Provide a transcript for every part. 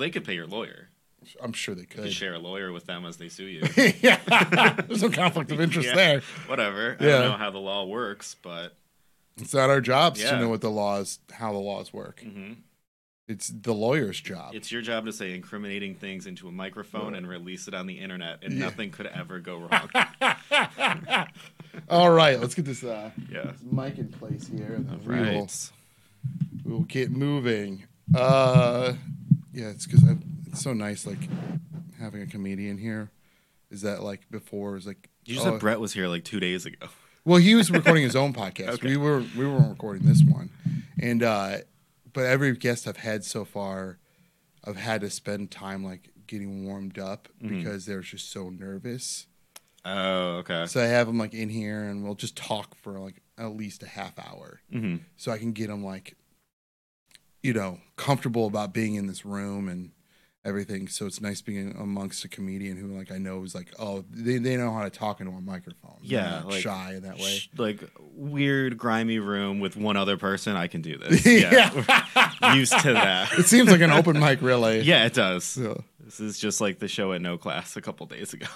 Well, they could pay your lawyer. I'm sure they You could. could share a lawyer with them as they sue you. yeah, there's no conflict of interest Yeah. there. Whatever. I don't know how the law works, but It's not our jobs to know what the laws, how the laws work. mhm. It's the lawyer's job. it's your job to say incriminating things into a microphone and release it on the internet, and Yeah. nothing could ever go wrong. All right, let's get this, uh, yeah. this mic in place here, and then Right. we will we will get moving. Uh, yeah, it's because it's so nice, like having a comedian here. Is that like before? Is like You just oh, said Brett was here like two days ago. Well, he was recording his own podcast. Okay. We were we weren't recording this one, and uh, but every guest I've had so far, I've had to spend time like getting warmed up Mhm. because they're just so nervous. Oh, okay. So I have them like in here, and we'll just talk for like at least a half hour, hmm so I can get them like, you know, comfortable about being in this room and everything. So it's nice being amongst a comedian who like I know is like, oh, they, they know how to talk into a microphone. Yeah, like, shy in that way. Sh- Like weird, grimy room with one other person. I can do this. Yeah. Used to that. It seems like an open mic, really. Yeah, it does. So- This is just like the show at No Class a couple days ago.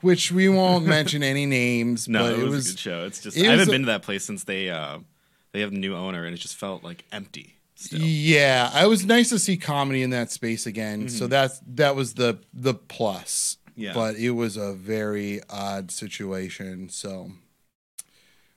Which we won't mention any names, No, but it, it was, was, a good show. It's just I haven't a- been to that place since they uh, they have a new owner, and it just felt like empty. Still, yeah, it was nice to see comedy in that space again. So that's that was the the plus. Mm-hmm. Yeah. But it was a very odd situation. So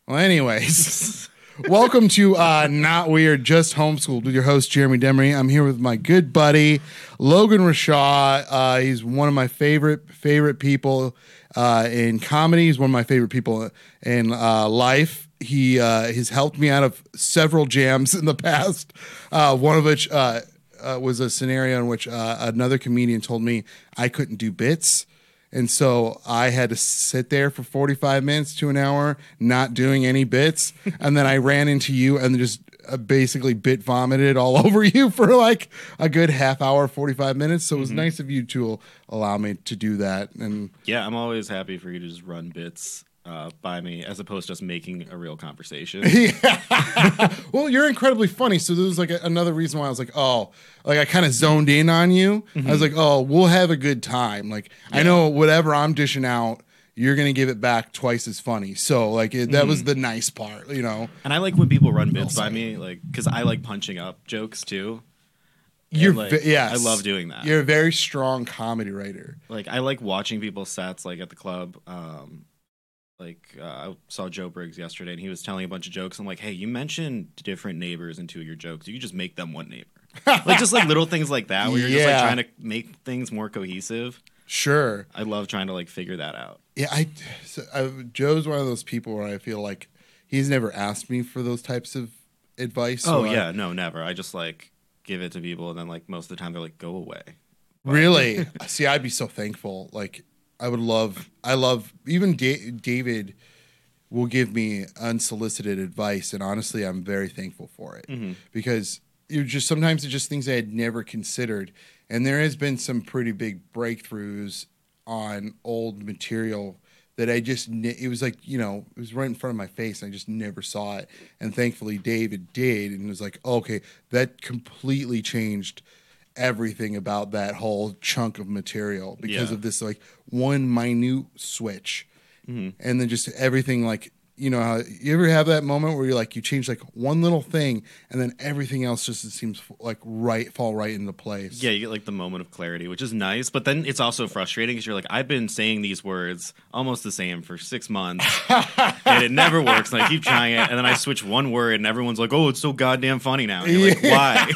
well, anyways. Welcome to uh, Not Weird, Just Homeschooled with your host, Gheramy Demery. I'm here with my good buddy, Logan Rishaw. Uh, he's one of my favorite favorite people uh, in comedy. He's one of my favorite people in uh, life. He uh, has helped me out of several jams in the past, uh, one of which uh, uh, was a scenario in which uh, another comedian told me I couldn't do bits. And so I had to sit there for 45 minutes to an hour, not doing any bits. and then I ran into you and just uh, basically bit vomited all over you for like a good half hour, 45 minutes. So it was nice of you to allow me to do that. And yeah, I'm always happy for you to just run bits uh, by me, as opposed to just making a real conversation. well, you're incredibly funny. So there was like a, another reason why I was like, oh, like I kind of zoned in on you. I was like, oh, we'll have a good time. Like I know whatever I'm dishing out, you're gonna give it back twice as funny. So like it, that was the nice part, you know. and I like when people run bits by me, like because I like punching up jokes too. You're like, yes, I love doing that. You're a very strong comedy writer. like I like watching people's sets like at the club. Um, like uh, I saw Joe Briggs yesterday, and he was telling a bunch of jokes. I'm like, hey, you mentioned different neighbors in two of your jokes. You could just make them one neighbor. like just like little things like that, where you're just Yeah. like trying to make things more cohesive. Sure. I love trying to like figure that out. Yeah, I, so I Joe's one of those people where I feel like he's never asked me for those types of advice. so oh I- yeah, no, never. I just like give it to people, and then like most of the time they're like, go away. Really? See, I'd be so thankful. Like, I would love, I love, even da- David will give me unsolicited advice. And honestly, I'm very thankful for it Mm-hmm. because you just sometimes it's just things I had never considered. And there has been some pretty big breakthroughs on old material that I just, it was like, you know, it was right in front of my face. And I just never saw it. And thankfully, David did. And was like, okay, that completely changed everything about that whole chunk of material because Yeah. of this like one minute switch Mm-hmm. and then just everything like you know how you ever have that moment where you're like you change like one little thing and then everything else just seems like right fall right into place Yeah, you get like the moment of clarity, which is nice, but then it's also frustrating because you're like, I've been saying these words almost the same for six months, and it never works. And I keep trying it, and then I switch one word, and everyone's like, "Oh, it's so goddamn funny now." And you're like, why?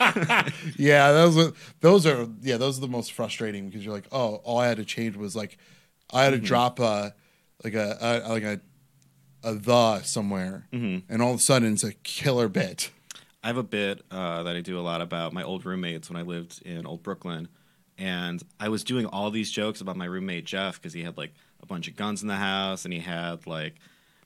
yeah those are those are yeah those are the most frustrating because you're like oh all i had to change was like i had to mm-hmm. drop a like a, a like a a the somewhere and all of a sudden it's a killer bit I have a bit uh, that I do a lot about my old roommates when I lived in Old Brooklyn, and I was doing all these jokes about my roommate Jeff because he had like a bunch of guns in the house and he had like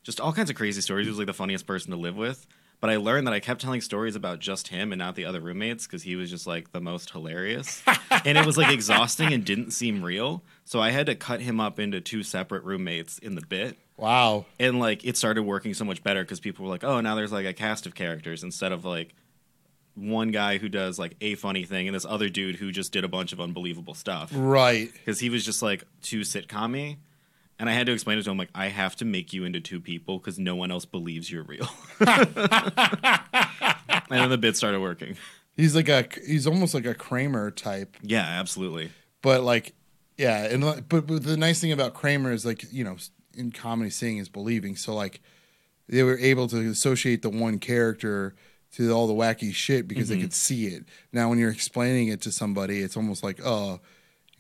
just all kinds of crazy stories. He was like the funniest person to live with. But I learned that I kept telling stories about just him and not the other roommates because he was just like the most hilarious. and it was like exhausting and didn't seem real. So I had to cut him up into two separate roommates in the bit wow and like it started working so much better because people were like oh now there's like a cast of characters instead of like one guy who does like a funny thing and this other dude who just did a bunch of unbelievable stuff Right. because he was just like too sitcom and I had to explain it to him like I have to make you into two people because no one else believes you're real. and then the bit started working. He's like a he's almost like a Kramer type, Yeah, absolutely. but like yeah, and but, but the nice thing about Kramer is like you know in comedy seeing is believing. So like they were able to associate the one character to all the wacky shit because Mm-hmm. they could see it. Now when you're explaining it to somebody, it's almost like oh,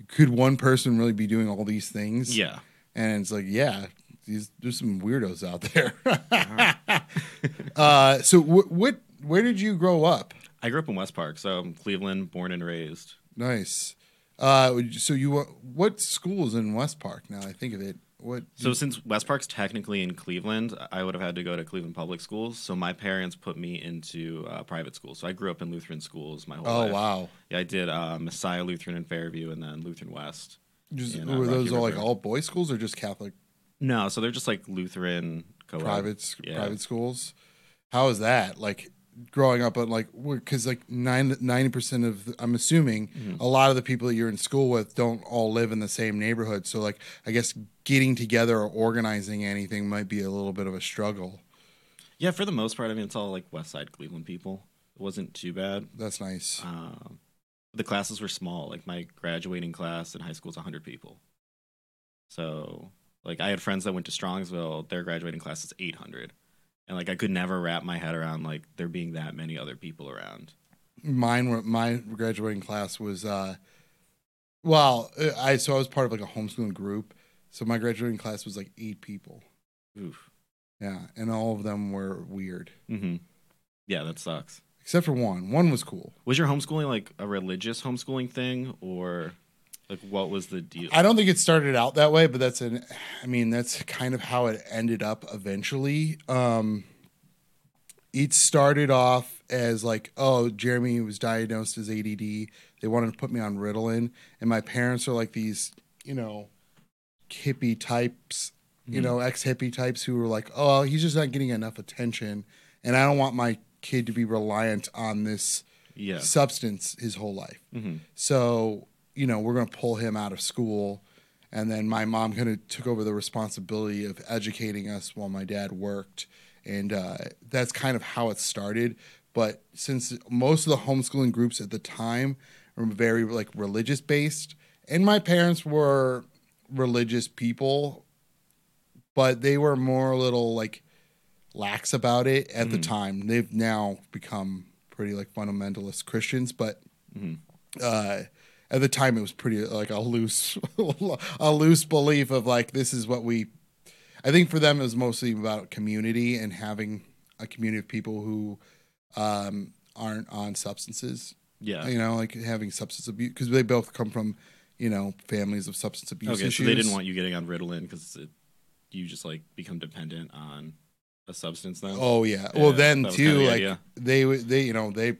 could one person really be doing all these things? Yeah. and it's like yeah. These, there's some weirdos out there. uh, so, wh- what? Where did you grow up? I grew up in West Park, so I'm Cleveland, born and raised. Nice. Uh, so you what school is in West Park? Now I think of it. What? So since West Park's technically in Cleveland, I would have had to go to Cleveland public schools. So my parents put me into uh, private schools. So I grew up in Lutheran schools my whole oh life. wow! Yeah, I did uh, Messiah Lutheran in Fairview and then Lutheran West. Just, in, uh, were those all like all boys schools or just Catholic No, so they're just like Lutheran co private Yeah. private schools? How is that like growing up? At like because like nine ninety percent of the- I'm assuming Mm-hmm. a lot of the people that you're in school with don't all live in the same neighborhood. So like I guess getting together or organizing anything might be a little bit of a struggle. Yeah, for the most part, I mean, it's all like West Side Cleveland people. It wasn't too bad. That's nice. Um, the classes were small. Like my graduating class in high school is 100 people. So, like, I had friends that went to Strongsville. Their graduating class is 800, and like I could never wrap my head around like there being that many other people around. mine were my graduating class was uh well i so i was part of like a homeschooling group. So my graduating class was like eight people. Oof. yeah and all of them were weird. Hmm Yeah, that sucks. except for one. One was cool. Was your homeschooling like a religious homeschooling thing, or like what was the deal? i don't think it started out that way but that's an i mean that's kind of how it ended up eventually. Um it started off as like oh gheramy was diagnosed as add they wanted to put me on ritalin. And my parents are like these you know hippie types you know ex hippie types who were like oh he's just not getting enough attention. And i don't want my kid to be reliant on this yeah. substance his whole life. Hmm so, you know, we're going to pull him out of school. And then my mom kind of took over the responsibility of educating us while my dad worked. And uh, that's kind of how it started. But since most of the homeschooling groups at the time were very like religious based, and my parents were religious people, but they were more a little like lax about it at the time. They've now become pretty like fundamentalist Christians, but uh, at the time it was pretty like a loose a loose belief of like this is what we I think for them it was mostly about community and having a community of people who um, aren't on substances. Yeah. You know, like having substance abuse because they both come from, you know, families of substance abuse Okay, issues. so they didn't want you getting on Ritalin because you just like become dependent on a substance. Then. Oh yeah. Yeah, well, then too, the like idea. they they you know they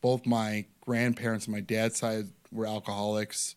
both my grandparents and my dad's side were alcoholics.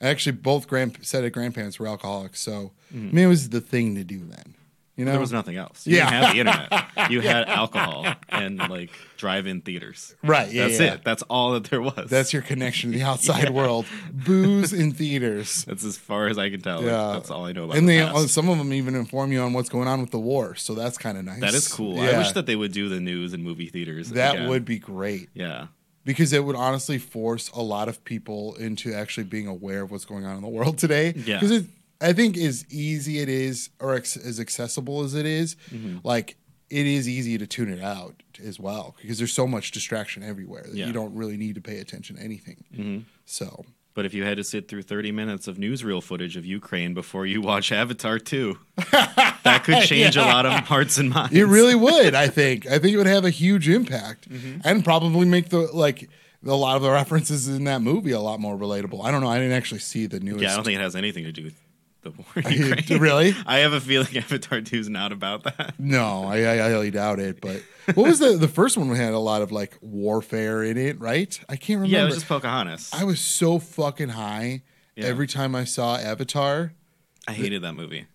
Actually, both grand set of grandparents were alcoholics. So mm-hmm. I mean, it was the thing to do then. You know. There was nothing else. You Yeah. didn't have the internet. You had alcohol and like drive-in theaters. right? Yeah, That's yeah. it. That's all that there was. That's your connection to the outside world. Booze in theaters. That's as far as I can tell. Yeah. That's all I know about. It. And the they, past. some of them even inform you on what's going on with the war. So that's kind of nice. that is cool. Yeah. I wish that they would do the news in movie theaters. that again. would be great. Yeah. Because it would honestly force a lot of people into actually being aware of what's going on in the world today. Yeah. Because it, I think as easy it is, or ex- as accessible as it is, Mm-hmm. like it is easy to tune it out as well because there's so much distraction everywhere that Yeah. you don't really need to pay attention to anything. hmm So But if you had to sit through 30 minutes of newsreel footage of Ukraine before you watch Avatar 2, that could change a lot of hearts and minds. it really would. I think. I think it would have a huge impact Mm-hmm. and probably make the like. A lot of the references in that movie a lot more relatable. I don't know. I didn't actually see the newest. Yeah, I don't think it has anything to do with the war in Ukraine. really? I have a feeling Avatar 2 is not about that. No, I, I highly doubt it. But what was the the first one? We had a lot of like warfare in it, right? I can't remember. Yeah, it was just Pocahontas. I was so fucking high Yeah. every time I saw Avatar. I hated that movie.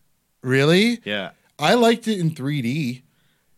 Really, Yeah. I liked it in 3D.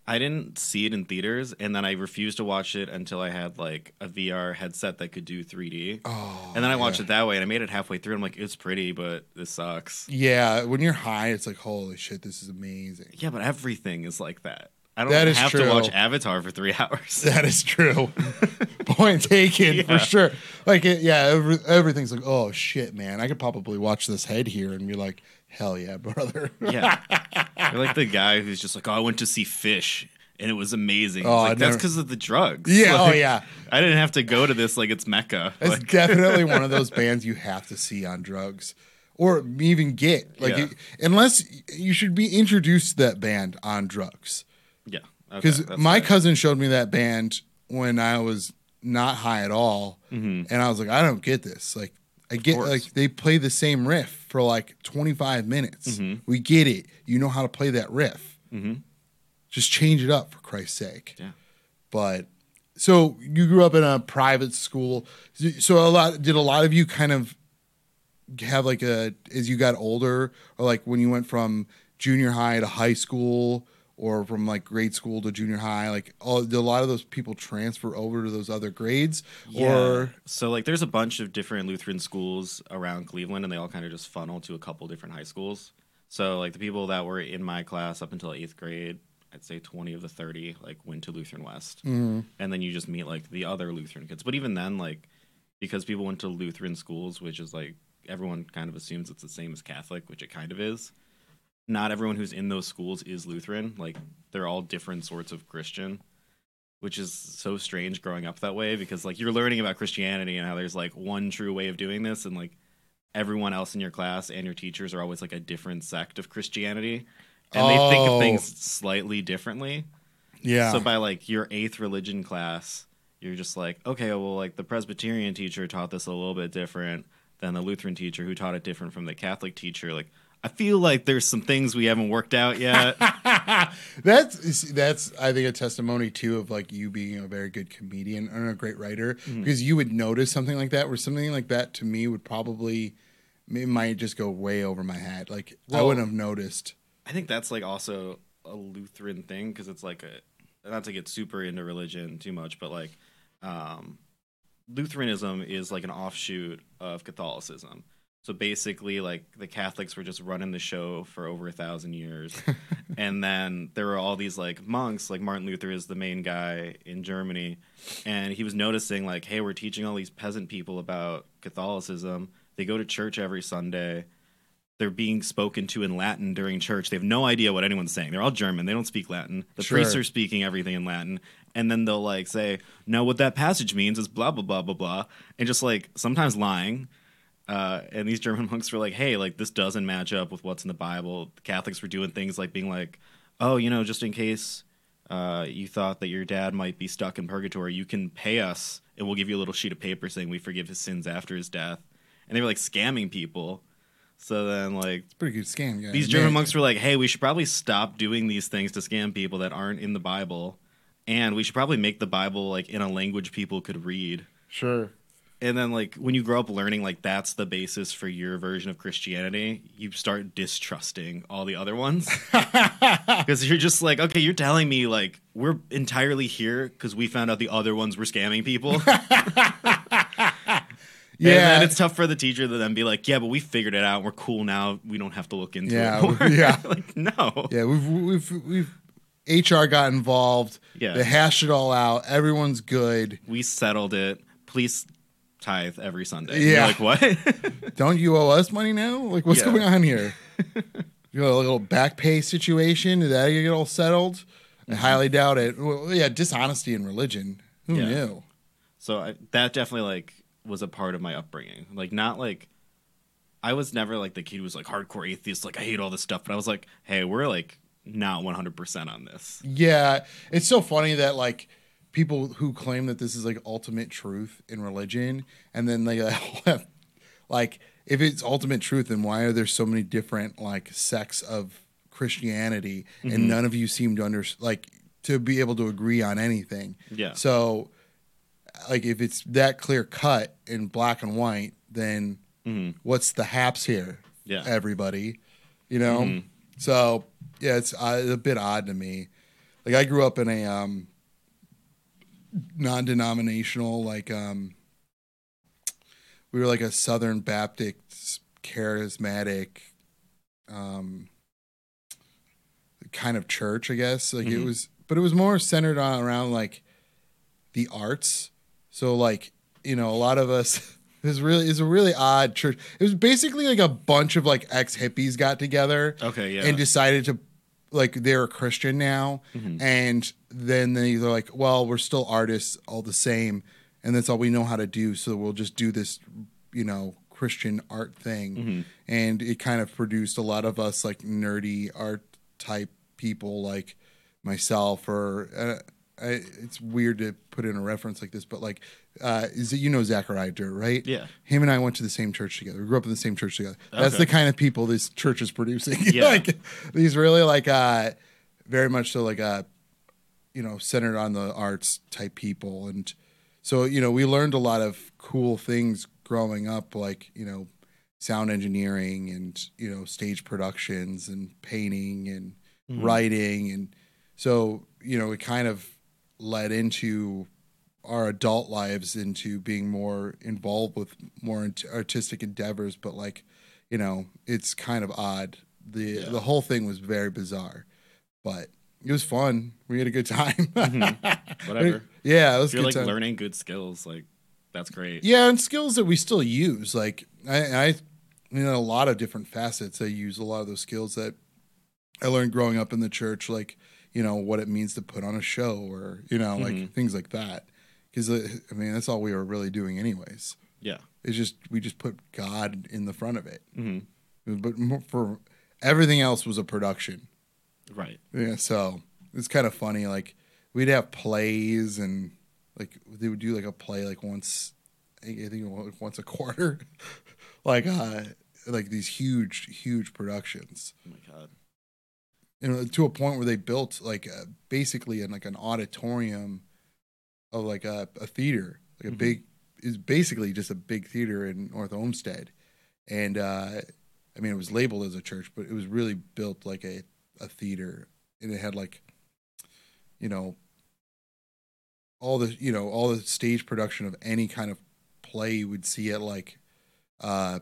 I didn't see it in theaters, and then I refused to watch it until I had like a VR headset that could do 3D. Oh, and then I watched yeah. it that way, and I made it halfway through. And I'm like, it's pretty, but this sucks. Yeah, when you're high, it's like, holy shit, this is amazing. Yeah, but everything is like that. I don't That is have true. to watch Avatar for three hours. That is true. Point taken Yeah. for sure. Like, it, yeah, every, everything's like, oh shit, man. I could probably watch this head here and be like, hell yeah, brother. yeah, you're like the guy who's just like, oh, I went to see Phish. And it was amazing. Oh, like, that's because of the drugs. yeah, oh, Like, oh yeah. I didn't have to go to this like it's Mecca. It's Like, definitely one of those bands you have to see on drugs or even get. Like, Yeah. you- unless you should be introduced to that band on drugs. Yeah, Because that's my fair. cousin showed me that band when I was not high at all, and I was like, I don't get this. Like, I get Mm-hmm. like they play the same riff for like 25 minutes. Mm-hmm. We get it. You know how to play that riff. Mhm. Just change it up for Christ's sake. Yeah. But so you grew up in a private school. So a lot did a lot of you kind of have like a as you got older or like when you went from junior high to high school or from like grade school to junior high like all a lot of those people transfer over to those other grades or so like there's a bunch of different Lutheran schools around Cleveland and they all kind of just funnel to a couple different high schools. So like the people that were in my class up until 8th grade, I'd say 20 of the 30 like went to Lutheran West. Mm-hmm. And then you just meet like the other Lutheran kids. But even then like because people went to Lutheran schools, which is like everyone kind of assumes it's the same as Catholic, which it kind of is. Not everyone who's in those schools is Lutheran. Like they're all different sorts of Christian which is so strange growing up that way because like you're learning about Christianity and how there's like one true way of doing this and like everyone else in your class and your teachers are always like a different sect of Christianity and they think Oh. of things oh. slightly differently. yeah So by like your 8th religion class, you're just like, okay, well like the Presbyterian teacher taught this a little bit different than the Lutheran teacher who taught it different from the Catholic teacher like I feel like there's some things we haven't worked out yet. that's that's I think a testimony too of like you being a very good comedian and a great writer Mm-hmm. because you would notice something like that where something like that to me would probably it might just go way over my head like I wouldn't have noticed I think that's like also a Lutheran thing because it's like a not to get super into religion too much, but like um, Lutheranism is like an offshoot of Catholicism. So basically, like the Catholics were just running the show for over a thousand years, and then there were all these like monks. Like Martin Luther is the main guy in Germany, and he was noticing like, hey, we're teaching all these peasant people about Catholicism. They go to church every Sunday they're being spoken to in Latin during church. They have no idea what anyone's saying. They're all German. They don't speak Latin. The Sure. priests are speaking everything in Latin. And then they'll like say, no, what that passage means is blah, blah, blah, blah, blah. And just like sometimes lying. Uh, and these German monks were like, hey, like this doesn't match up with what's in the Bible. The Catholics were doing things like being like, oh, you know, just in case uh, you thought that your dad might be stuck in purgatory, you can pay us and we'll give you a little sheet of paper saying we forgive his sins after his death. And they were like scamming people. So then, like, it's pretty good scam guy these German monks were like, "Hey, we should probably stop doing these things to scam people that aren't in the Bible, and we should probably make the Bible like in a language people could read." sure And then, like, when you grow up learning like that's the basis for your version of Christianity, you start distrusting all the other ones because you're just like, okay, you're telling me like we're entirely here because we found out the other ones were scamming people. yeah And it's tough for the teacher to then be like, yeah, but we figured it out. We're cool now. We don't have to look into Yeah, it more. yeah. like, no. Yeah, we've we've we've HR got involved. Yeah. They hashed it all out. Everyone's good. We settled it. Please tithe every Sunday. Yeah. You're like, what? Don't you owe us money now? Like what's Yeah. going on here? you got a little back pay situation. Did that get all settled? I mm-hmm. highly doubt it. Well, yeah, dishonesty in religion. Who Yeah. knew? so I, that definitely like was a part of my upbringing. Like, not like I was never like the kid who was like hardcore atheist. Like, I hate all this stuff. But I was like, hey, we're like not 100% on this. Yeah, it's so funny that like people who claim that this is like ultimate truth in religion, and then they have like if it's ultimate truth, then why are there so many different like sects of Christianity, and none of you seem to under like to be able to agree on anything? Yeah. So, like if it's that clear cut in black and white, then Mhm. what's the haps here? Yeah. everybody, you know. Mhm. So yeah, it's uh, a bit odd to me. like I grew up in a um non-denominational like um we were like a Southern Baptist charismatic um kind of church, I guess. Like it Mhm. was but it was more centered on around like the arts. So like, you know, a lot of us it was really it's a really odd church. It was basically like a bunch of like ex hippies got together Okay, yeah. and decided to like they're a Christian now, Mhm. and then they, they're like, well, we're still artists all the same, and that's all we know how to do. So we'll just do this, you know, Christian art thing, Mhm. and it kind of produced a lot of us like nerdy art type people like myself or. Uh, I, it's weird to put in a reference like this, but like, uh, is it you know Zachariah Dirt, right? Yeah. Him and I went to the same church together. We grew up in the same church together. That's Okay. the kind of people this church is producing. Yeah. like these really like uh very much so like uh you know centered on the arts type people and so you know we learned a lot of cool things growing up like you know sound engineering and you know stage productions and painting and Mhm. writing and so you know it kind of led into our adult lives into being more involved with more artistic endeavors but like you know it's kind of odd the Yeah. the whole thing was very bizarre but it was fun we had a good time Mhm. Whatever. yeah it was If you're good like time. learning good skills, like that's great. yeah and skills that we still use like i i you know a lot of different facets i use a lot of those skills that i learned growing up in the church like you know what it means to put on a show or you know like Mhm. things like that because i mean that's all we were really doing anyways Yeah. it's just we just put god in the front of it hmm but more for everything else was a production Right. yeah so it's kind of funny like we'd have plays and like they would do like a play like once i think it was, like, once a quarter like uh like these huge huge productions Oh my god. You know to a point where they built like uh basically in like an auditorium of like a, a theater like a Mhm. big is basically just a big theater in north olmsted and uh i mean it was labeled as a church but it was really built like a, a theater and it had like you know all the you know all the stage production of any kind of play you would see at like uh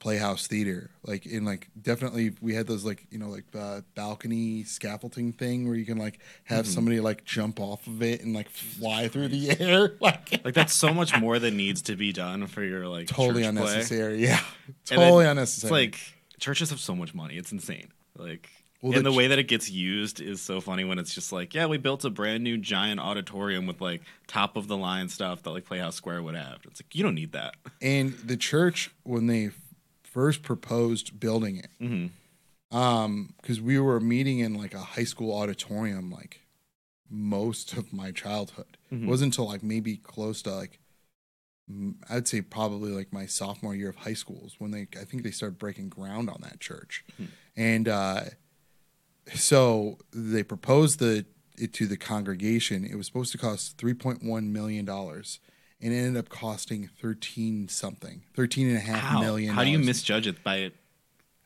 playhouse theater like in like definitely we had those like you know like uh, balcony scaffolding thing where you can like have Mhm. somebody like jump off of it and like fly through the air like Like that's so much more that needs to be done for your like totally church play. unnecessary yeah totally unnecessary It's like churches have so much money. It's insane. Like Well, and the the ch- way that it gets used is so funny when it's just like, yeah, we built a brand new giant auditorium with like top of the line stuff that like Playhouse Square would have. It's like you don't need that. and the church when they first proposed building it. Hmm um because we were meeting in like a high school auditorium like most of my childhood. Mhm. it wasn't until like maybe close to like I'd say probably like my sophomore year of high school is when they i think they started breaking ground on that church. Mhm. and uh so they proposed the it to the congregation. It was supposed to cost 3.1 million dollars and it ended up costing 13 something 13 and a half How? million How do you misjudge it by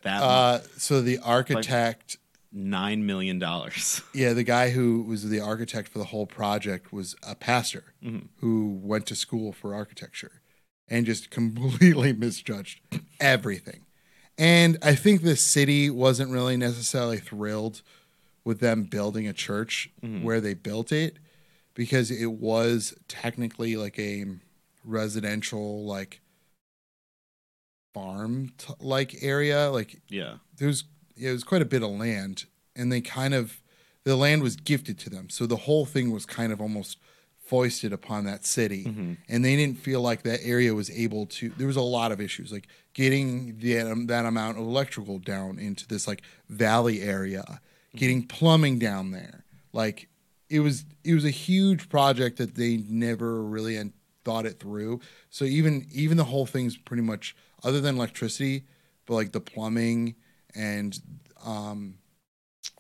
that much? uh so the architect nine million dollars? Yeah, the guy who was the architect for the whole project was a pastor Mhm. who went to school for architecture and just completely misjudged everything. And I think the city wasn't really necessarily thrilled with them building a church Mhm. where they built it because it was technically like a residential like farm t- like area like Yeah. there was it was quite a bit of land and they kind of the land was gifted to them so the whole thing was kind of almost foisted upon that city Mhm. and they didn't feel like that area was able to there was a lot of issues like getting the, um, that amount of electrical down into this like valley area getting plumbing down there like it was it was a huge project that they never really thought it through. So even even the whole thing's pretty much other than electricity but like the plumbing and um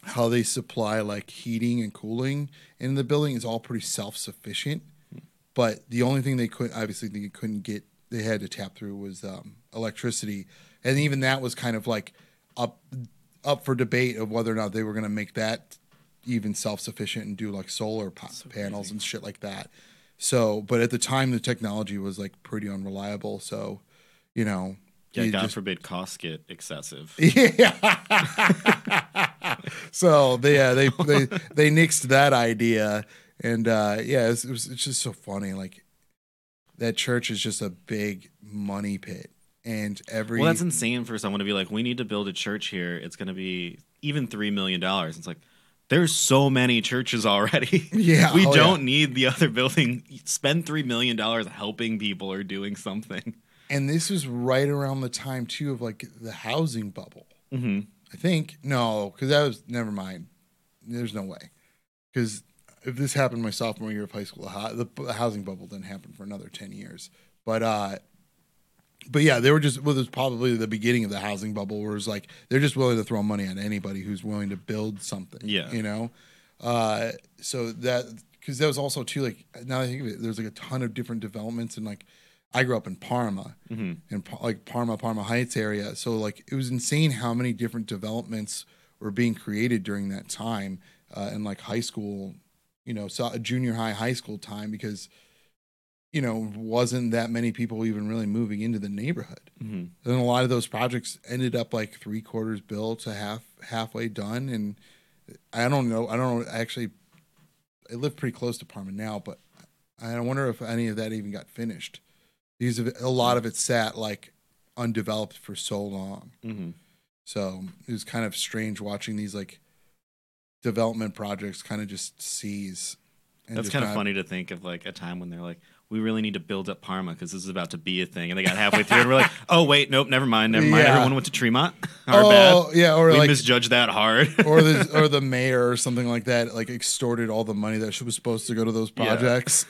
how they supply like heating and cooling in the building is all pretty self-sufficient. But the only thing they could obviously they couldn't get they had to tap through was um, electricity. And even that was kind of like up up for debate of whether or not they were going to make that even self sufficient and do like solar pa- panels and shit like that. So, but at the time, the technology was like pretty unreliable. So, you know, Yeah, God just- forbid costs get excessive. yeah. so they yeah they they they nixed that idea, and uh, yeah, it was, it was it's just so funny. Like that church is just a big money pit, and every Well, that's insane for someone to be like, we need to build a church here. It's going to be even $3 million. It's like, there's so many churches already. Yeah, we oh, don't need the other building. Spend $3 million helping people or doing something. and this was right around the time too of like the housing bubble. hmm I think no, because that was never mind. There's no way, because if this happened my sophomore year of high school, the, housing bubble didn't happen for another ten years. But uh, but yeah, they were just well, it was probably the beginning of the housing bubble, where it was like they're just willing to throw money at anybody who's willing to build something. Yeah. you know. Uh, so that because that was also too like now that I think of it, there's like a ton of different developments and like I grew up in Parma hmm in like Parma, Parma Heights area. So like it was insane how many different developments were being created during that time uh, in like high school, you know, so junior high, high school time because you know wasn't that many people even really moving into the neighborhood. hmm And a lot of those projects ended up like three quarters built to half halfway done. And I don't know. I don't know. Actually, I live pretty close to Parma now, but I wonder if any of that even got finished. Because a lot of it sat like undeveloped for so long. hmm So it was kind of strange watching these like development projects kind of just seize. and That's kind of funny to think of like a time when they're like, we really need to build up Parma because this is about to be a thing. And they got halfway through and we're like, oh, wait, nope, never mind. Never mind. Yeah. Everyone went to Tremont. Our Oh bad. yeah, or we like misjudged that hard. or the or the mayor or something like that like extorted all the money that she was supposed to go to those projects,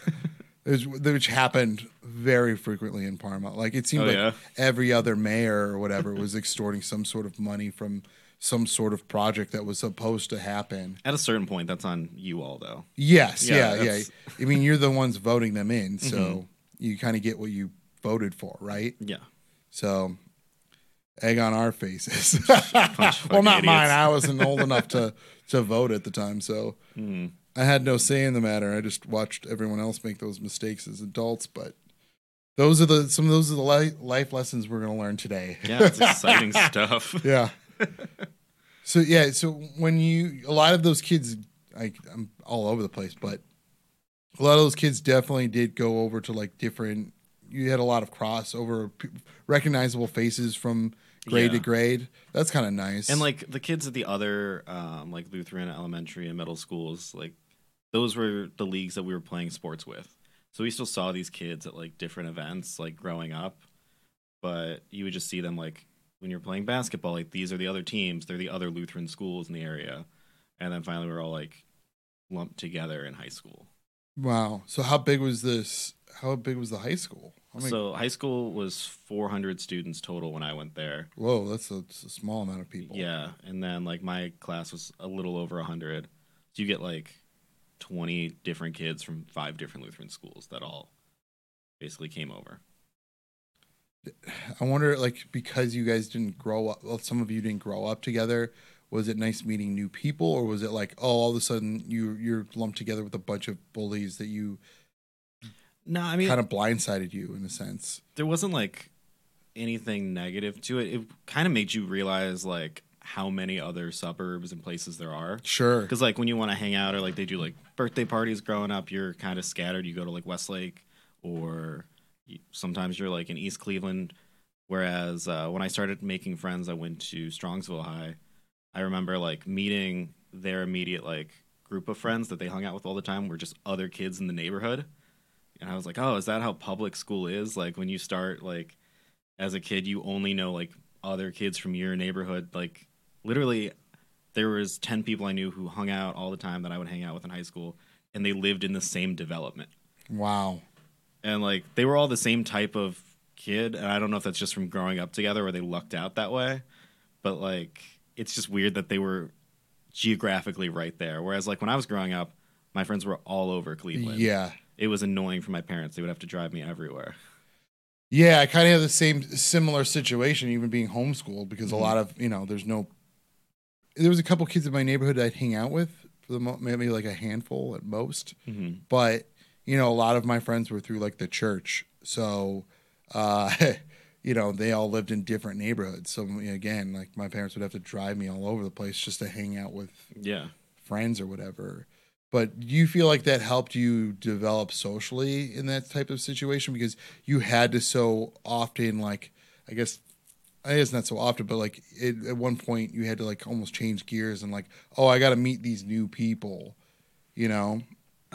was- which happened very frequently in Parma. Like it seemed Oh, like yeah? every other mayor or whatever was extorting some sort of money from some sort of project that was supposed to happen. At a certain point, that's on you all, though. Yes, Yeah, yeah, yeah. I mean, you're the ones voting them in, so Mhm. you kind of get what you voted for, right? Yeah. So, egg on our faces. Well, not mine. I wasn't old enough to to vote at the time, so Mhm. I had no say in the matter. I just watched everyone else make those mistakes as adults. But those are the some of those are the li- life lessons we're going to learn today. Yeah, it's exciting stuff. yeah. so yeah, so when you a lot of those kids, I, I'm all over the place, but a lot of those kids definitely did go over to like different. You had a lot of crossover, p- recognizable faces from grade to grade. That's kind of nice. And like the kids at the other um, like Lutheran elementary and middle schools, like those were the leagues that we were playing sports with. So we still saw these kids at like different events, like growing up. But you would just see them like when you're playing basketball, like these are the other teams, they're the other Lutheran schools in the area. And then finally we're all like lumped together in high school. wow. So how big was this? How big was the high school? Many- so high school was 400 students total when I went there. whoa, that's a, that's a small amount of people. Yeah, and then like my class was a little over 100. So you get like 20 different kids from five different Lutheran schools that all basically came over. I wonder, like, because you guys didn't grow up, well, some of you didn't grow up together. Was it nice meeting new people, or was it like, oh, all of a sudden you you're lumped together with a bunch of bullies that you No, I mean kind of blindsided you in a sense? there wasn't like anything negative to it. It kind of made you realize like how many other suburbs and places there are. Sure. Because like when you want to hang out or like they do like birthday parties growing up, you're kind of scattered. You go to like Westlake or you, sometimes you're like in East Cleveland. Whereas uh, when I started making friends, I went to Strongsville High. I remember like meeting their immediate like group of friends that they hung out with all the time were just other kids in the neighborhood. And I was like, oh, is that how public school is? Like when you start like as a kid, you only know like other kids from your neighborhood. Like literally there was 10 people I knew who hung out all the time that I would hang out with in high school and they lived in the same development. Wow. And like they were all the same type of kid and I don't know if that's just from growing up together or they lucked out that way, but like it's just weird that they were geographically right there whereas like when I was growing up my friends were all over Cleveland. Yeah. It was annoying for my parents. They would have to drive me everywhere. Yeah, I kind of have the same similar situation, even being homeschooled, because Mhm. a lot of you know, there's no. There was a couple kids in my neighborhood I'd hang out with, for the mo- maybe like a handful at most. Mhm. But you know, a lot of my friends were through like the church, so uh, you know they all lived in different neighborhoods. So again, like my parents would have to drive me all over the place just to hang out with Yeah. friends or whatever. But do you feel like that helped you develop socially in that type of situation because you had to so often like I guess I guess not so often, but like it, at one point you had to like almost change gears and like, oh, I got to meet these new people, you know?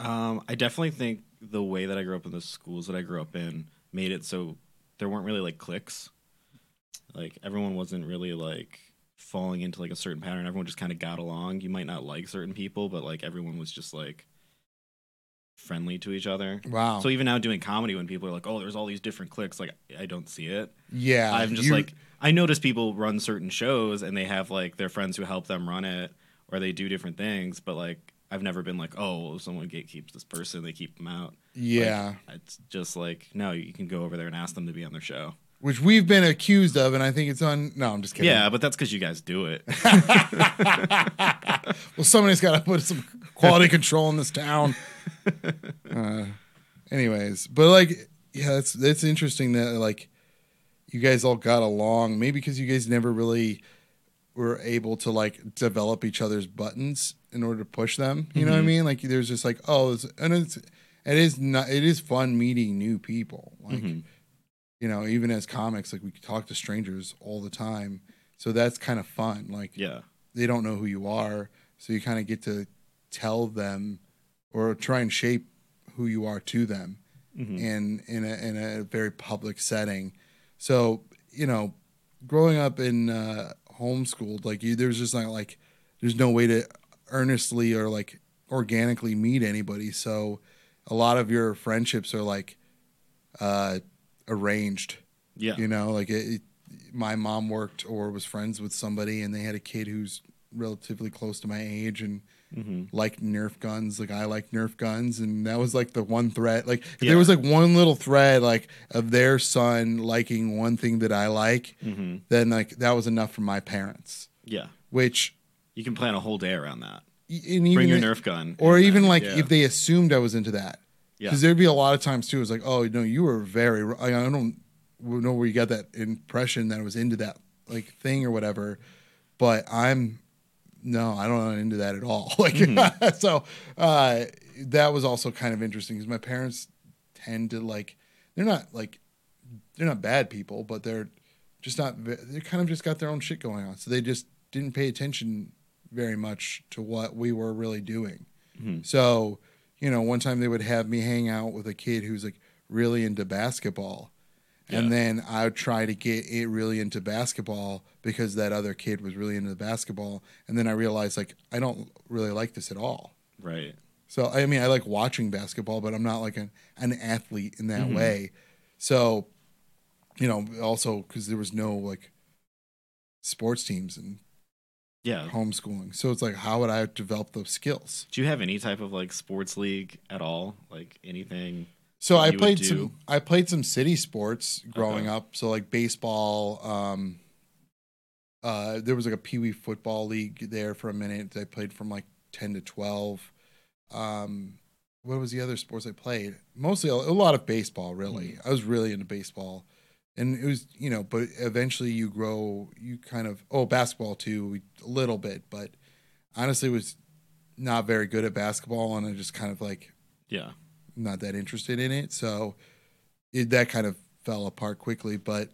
Um, I definitely think the way that I grew up in the schools that I grew up in made it so there weren't really like cliques. Like everyone wasn't really like falling into like a certain pattern. Everyone just kind of got along. You might not like certain people, but like everyone was just like friendly to each other. Wow. So even now doing comedy, when people are like, "Oh, there's all these different cliques," like I don't see it. yeah, I'm just you- like I notice people run certain shows and they have like their friends who help them run it, or they do different things. But like I've never been like, "Oh, well, someone gatekeeps this person, they keep them out." yeah, Like, it's just like no, you can go over there and ask them to be on their show. which we've been accused of, and I think it's on. No, I'm just kidding. Yeah, but that's because you guys do it. well, somebody's got to put some quality control in this town. Uh, anyways, but like, yeah, it's it's interesting that like you guys all got along. Maybe because you guys never really were able to like develop each other's buttons in order to push them. You know what I mean? Like, there's just like, oh, it's, and it's it is not it is fun meeting new people. Like, Mhm. you know, even as comics, like we talk to strangers all the time. So that's kind of fun. Like, yeah, they don't know who you are, so you kind of get to tell them or try and shape who you are to them Mhm. in in a in a very public setting. So you know, growing up in uh, homeschooled, like you, there's just not like there's no way to earnestly or like organically meet anybody. So a lot of your friendships are like uh, arranged. yeah, You know, like it, it, my mom worked or was friends with somebody, and they had a kid who's relatively close to my age and hmm liked Nerf guns. Like I like Nerf guns, and that was like the one thread. Like if Yeah. there was like one little thread, like of their son liking one thing that I like, hmm then like that was enough for my parents. yeah. Which You can plan a whole day around that. and even Bring your the- Nerf gun, or even then- like yeah. if they assumed I was into that. yeah, Because there'd be a lot of times too. It's like, oh no, you were very. I don't know where you got that impression that I was into that like thing or whatever, but I'm no, I don't into that at all. Like so, uh, that was also kind of interesting because my parents tend to like they're not like they're not bad people, but they're just not. They kind of just got their own shit going on, so they just didn't pay attention very much to what we were really doing. Mhm. So, you know, one time they would have me hang out with a kid who's like really into basketball. And Yeah. then I would try to get it really into basketball because that other kid was really into basketball. And then I realized like I don't really like this at all. right. So I mean I like watching basketball, but I'm not like an, an athlete in that Mhm. way. So, you know, also because there was no like sports teams and Yeah. homeschooling. So it's like how would I develop those skills? Do you have any type of like sports league at all? Like anything? So I played some. I played some city sports growing Okay. up. So like baseball. Um, uh, there was like a pee wee football league there for a minute. I played from like ten to twelve. Um, what was the other sports I played? Mostly a, a lot of baseball. Really, Mm-hmm. I was really into baseball, and it was you know. But eventually, you grow. You kind of oh basketball too a little bit, but honestly, was not very good at basketball, and I just kind of like Yeah. Not that interested in it. So it, that kind of fell apart quickly. But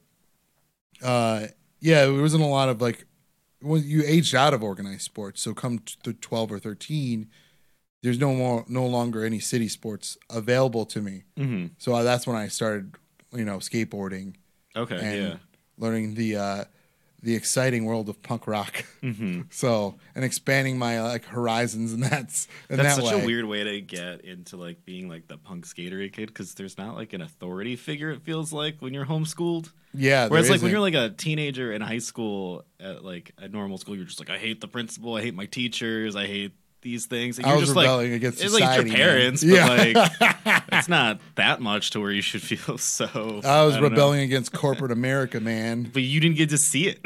uh, yeah, it wasn't a lot of like when you aged out of organized sports. So come to twelve or thirteen, there's no more, no longer any city sports available to me. Mm-hmm. So uh, that's when I started, you know, skateboarding Okay. and yeah. learning the uh, the exciting world of punk rock. Mm-hmm. So and expanding my like horizons, and that's in That's that such way. a weird way to get into like being like the punk skatery kid because there's not like an authority figure. It feels like when you're homeschooled. yeah. Whereas like when you're like a teenager in high school, at like a normal school, you're just like, I hate the principal, I hate my teachers, I hate these things. And I you're was just like, rebelling against it's like your society. man. parents, but yeah. like it's not that much to where you should feel so. I was know. rebelling against corporate America, man. but you didn't get to see it.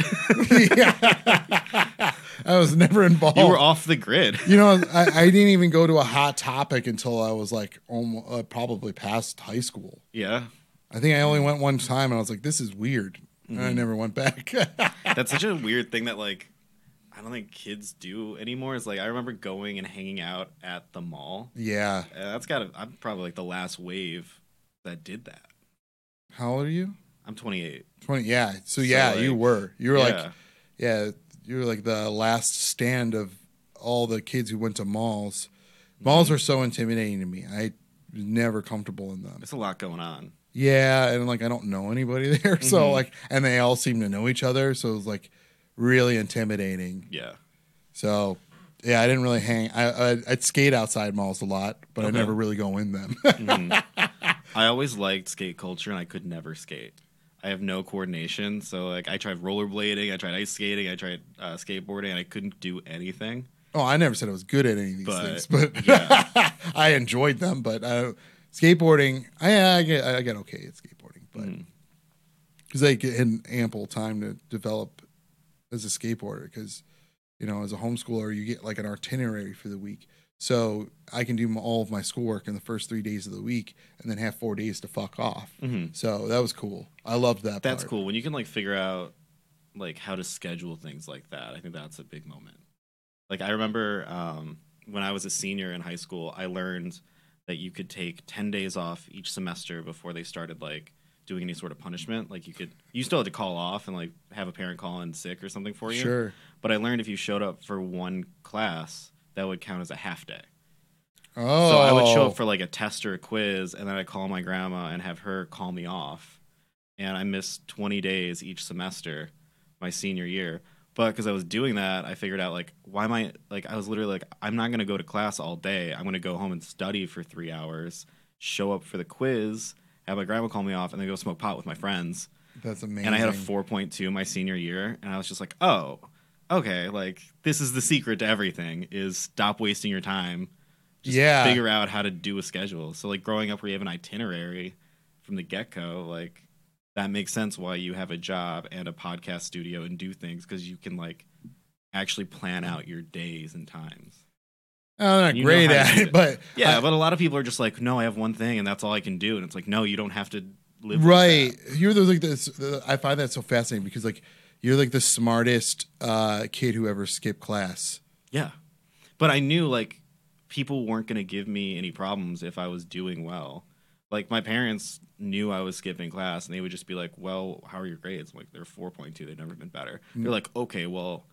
yeah. I was never involved. You were off the grid. You know, I, I didn't even go to a hot topic until I was like almost, uh, probably past high school. Yeah. I think I only went one time and I was like, this is weird. And Mm-hmm. I never went back. That's such a weird thing that like I don't think kids do anymore. Is like I remember going and hanging out at the mall. yeah. Uh, that's got to I'm probably like the last wave that did that. How old are you? I'm 28. 20. Yeah. So, yeah, you like, were. You were like, Yeah. yeah, you were like the last stand of all the kids who went to malls. Malls are so intimidating to me. I was never comfortable in them. There's a lot going on. Yeah, and like I don't know anybody there, so Mhm. like, and they all seem to know each other, so it's like really intimidating. Yeah. So yeah, I didn't really hang. I, I I'd skate outside malls a lot, but I never really go in them. Mhm. I always liked skate culture and I could never skate. I have no coordination, so like I tried rollerblading, I tried ice skating, I tried uh, skateboarding, and I couldn't do anything. oh, I never said I was good at any of these But, things, but yeah. I enjoyed them. But uh, skateboarding, I I get I get okay at skateboarding, but because I get an ample time to develop as a skateboarder. Because you know, as a homeschooler, you get like an itinerary for the week, so I can do m- all of my schoolwork in the first three days of the week, and then have four days to fuck off. Mhm. So that was cool. I loved that. That's part. cool when you can like figure out like how to schedule things like that. I think that's a big moment. Like I remember um, when I was a senior in high school, I learned that you could take ten days off each semester before they started like doing any sort of punishment. Like you could, you still had to call off and like have a parent call in sick or something for you. Sure. But I learned if you showed up for one class, that would count as a half day. Oh, So I would show up oh. for like a test or a quiz, and then I'd call my grandma and have her call me off. And I missed 20 days each semester my senior year. But because I was doing that, I figured out like, why am I like, I was literally like, I'm not going to go to class all day. I'm going to go home and study for three hours, show up for the quiz, have my grandma call me off, and then go smoke pot with my friends. That's amazing. And I had a 4.2 my senior year, and I was just like, oh, okay, like this is the secret to everything is stop wasting your time just Yeah. figure out how to do a schedule. So like growing up where you have an itinerary from the get go, like that makes sense why you have a job and a podcast studio and do things because you can like actually plan out your days and times. I'm not You great at it, but Yeah, I- but a lot of people are just like, no, I have one thing and that's all I can do, and it's like, no, you don't have to live right. You're the, like this. The, I find that so fascinating because like you're like the smartest uh, kid who ever skipped class. Yeah, but I knew like people weren't going to give me any problems if I was doing well. Like my parents knew I was skipping class, and they would just be like, "Well, how are your grades?" I'm like, "They're 4.2. They've never been better." They're like, "Okay, well,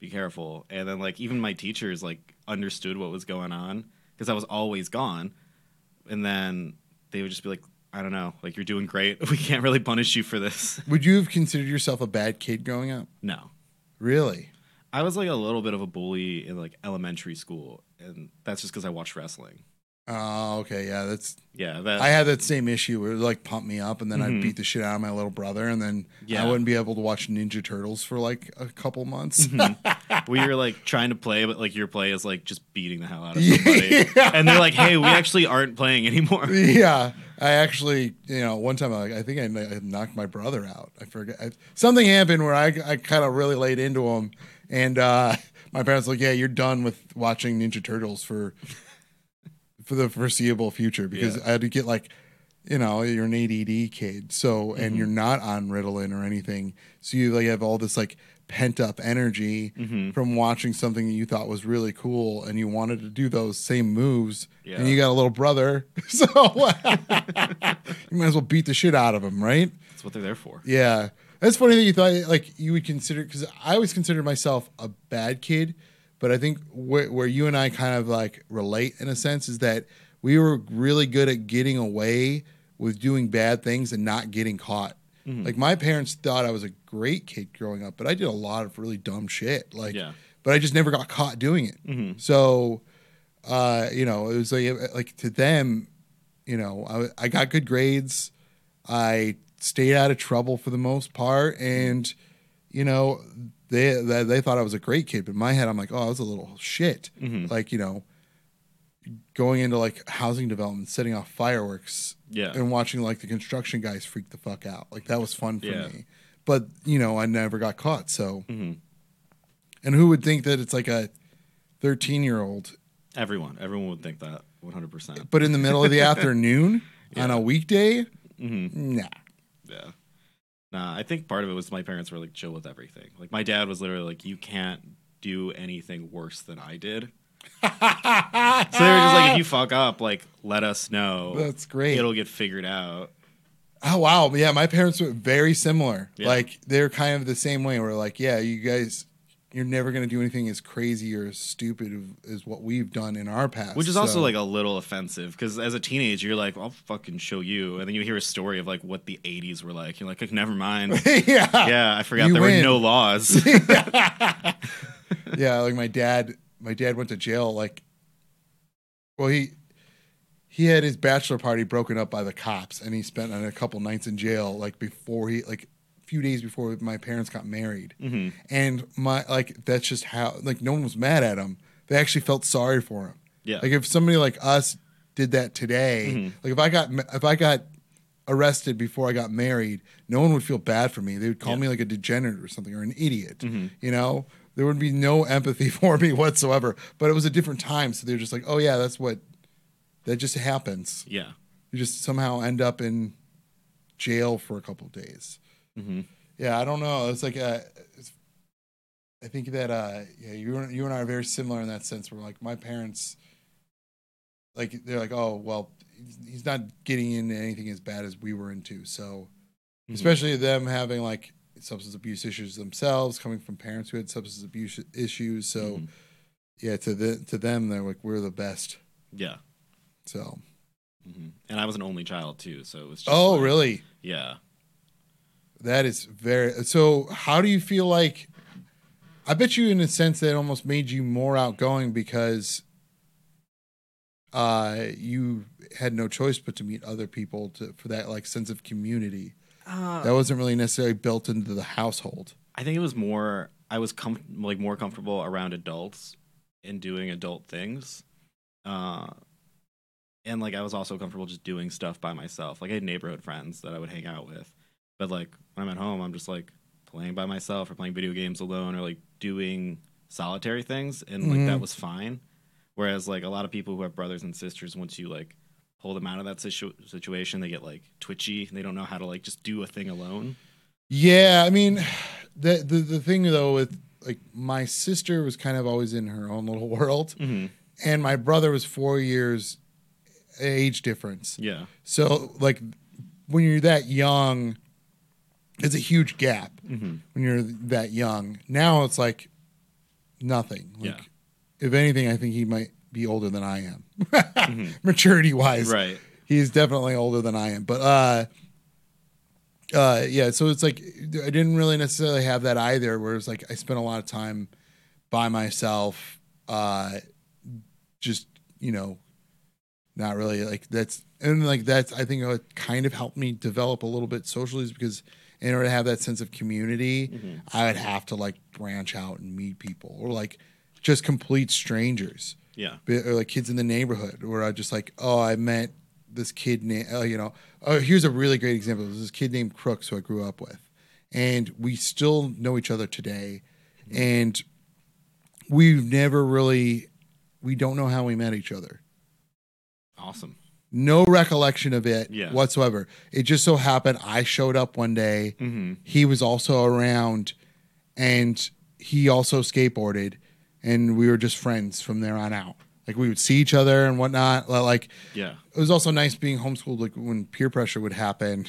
be careful." And then like even my teachers like understood what was going on because I was always gone, and then they would just be like, "I don't know, like you're doing great. We can't really punish you for this." Would you have considered yourself a bad kid growing up? no, Really? I was like a little bit of a bully in like elementary school, and that's just because I watched wrestling. Oh, okay. Yeah, that's. Yeah, that I had that same issue where it would, like pump me up, and then I'd Mhm. beat the shit out of my little brother, and then Yeah. I wouldn't be able to watch Ninja Turtles for like a couple months. we were like trying to play, but like your play is like just beating the hell out of Yeah. somebody, and they're like, "Hey, we actually aren't playing anymore." yeah, I actually, you know, one time I, I think I, I knocked my brother out. I forget I, something happened where I, I kind of really laid into him, and uh, my parents were like, "Yeah, you're done with watching Ninja Turtles for for the foreseeable future," because Yeah. I had to get like, you know, you're an ADD kid, so and Mhm. you're not on Ritalin or anything, so you like have all this like pent up energy hmm from watching something that you thought was really cool and you wanted to do those same moves Yeah. and you got a little brother so you might as well beat the shit out of him right That's what they're there for. yeah that's funny that you thought like you would consider because i always considered myself a bad kid but i think where, where you and i kind of like relate in a sense is that we were really good at getting away with doing bad things and not getting caught Mhm. like my parents thought i was a great kid growing up but i did a lot of really dumb shit like yeah, but I just never got caught doing it. hmm So, uh, you know, it was like like to them, you know, I, I got good grades. I stayed out of trouble for the most part, and you know, they they, they thought I was a great kid. But in my head, I'm like, oh, I was a little shit. hmm Like you know, going into like housing development, setting off fireworks, yeah, and watching like the construction guys freak the fuck out. Like that was fun for Yeah. me. But you know, I never got caught. So hmm And who would think that it's like a 13 year old, Everyone, everyone would think that 100. percent but in the middle of the afternoon on a weekday? hmm Nah. Yeah. Nah, I think part of it was my parents were like chill with everything. Like my dad was literally like, "You can't do anything worse than I did." So they were just like, "If you fuck up, like let us know. That's great. It'll get figured out." Oh wow, yeah, my parents were very similar. Yeah. Like they're kind of the same way. We're like, yeah, you guys, you're never gonna do anything as crazy or as stupid as what we've done in our past. Which is also like a little offensive because as a teenager, you're like, "I'll fucking show you," and then you hear a story of like what the '80s were like. You're like, "Never mind." yeah, yeah, I forgot You there win. were no laws. yeah. Like my dad, my dad went to jail. Like, well, he he had his bachelor party broken up by the cops, and he spent a couple nights in jail. Like before he, like few days before my parents got married. hmm and my like that's just how like no one was mad at him they actually felt sorry for him Yeah. like if somebody like us did that today Mhm. like if i got if i got arrested before i got married no one would feel bad for me they would call Yeah. me like a degenerate or something or an idiot Mhm. you know there would be no empathy for me whatsoever but it was a different time so they're just like oh yeah that's what that just happens yeah. you just somehow end up in jail for a couple of days hmm yeah, I don't know. It's like uh, it's, I think that uh, yeah, you and- you and I are very similar in that sense. Where like my parents, like they're like, oh well, he's- not getting into anything as bad as we were into. So, Mhm. especially them having like substance abuse issues themselves, coming from parents who had substance abuse issues. So, Mhm. yeah, to the to them, they're like we're the best. Yeah. So, hmm And I was an only child too, so it was. Just oh like- really? Yeah. That is very. So, how do you feel like? I bet you, in a sense, that almost made you more outgoing because uh, you had no choice but to meet other people to for that like sense of community Uh, that wasn't really necessarily built into the household. I think it was more. I was com- like more comfortable around adults and doing adult things, uh, and like I was also comfortable just doing stuff by myself. Like I had neighborhood friends that I would hang out with, but like when I'm at home, I'm just like playing by myself or playing video games alone or like doing solitary things, and like Mhm. that was fine. Whereas like a lot of people who have brothers and sisters, once you like pull them out of that situ- situation, they get like twitchy. And they don't know how to like just do a thing alone. Yeah, I mean, the the the thing though with like my sister was kind of always in her own little world, Mm-hmm. and my brother was four years age difference. Yeah. So like when you're that young, it's a huge gap Mm-hmm. when you're that young. Now it's like nothing. Like Yeah. if anything, I think he might be older than I am. Mhm. Maturity wise. Right. He's definitely older than I am. But uh uh yeah, so it's like I didn't really necessarily have that either, where it's like I spent a lot of time by myself, uh just, you know, not really like that's and like that's I think it kind of helped me develop a little bit socially is because in order to have that sense of community, Mhm. I would have to like branch out and meet people or like just complete strangers Yeah. or like kids in the neighborhood where I just like, oh, I met this kid named, uh, you know, oh, here's a really great example. There's this kid named Crooks who I grew up with, and we still know each other today, and we've never really, we don't know how we met each other. Awesome. No recollection of it Yeah. whatsoever. It just so happened I showed up one day Mm-hmm. he was also around and he also skateboarded and we were just friends from there on out like we would see each other and whatnot like Yeah. it was also nice being homeschooled like when peer pressure would happen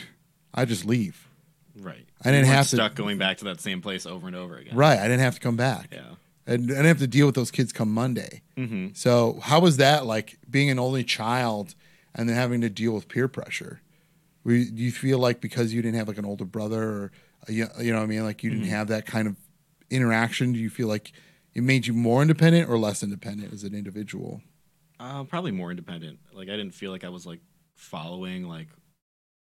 i just leave Right. I didn't have to- stuck going back to that same place over and over again. right i didn't have to come back Yeah. and i didn't have to deal with those kids come monday Mm-hmm. so how was that like being an only child and then having to deal with peer pressure do you feel like because you didn't have like an older brother or a, you know what i mean like you didn't Mhm. have that kind of interaction do you feel like it made you more independent or less independent as an individual Uh, probably more independent. Like I didn't feel like I was like following like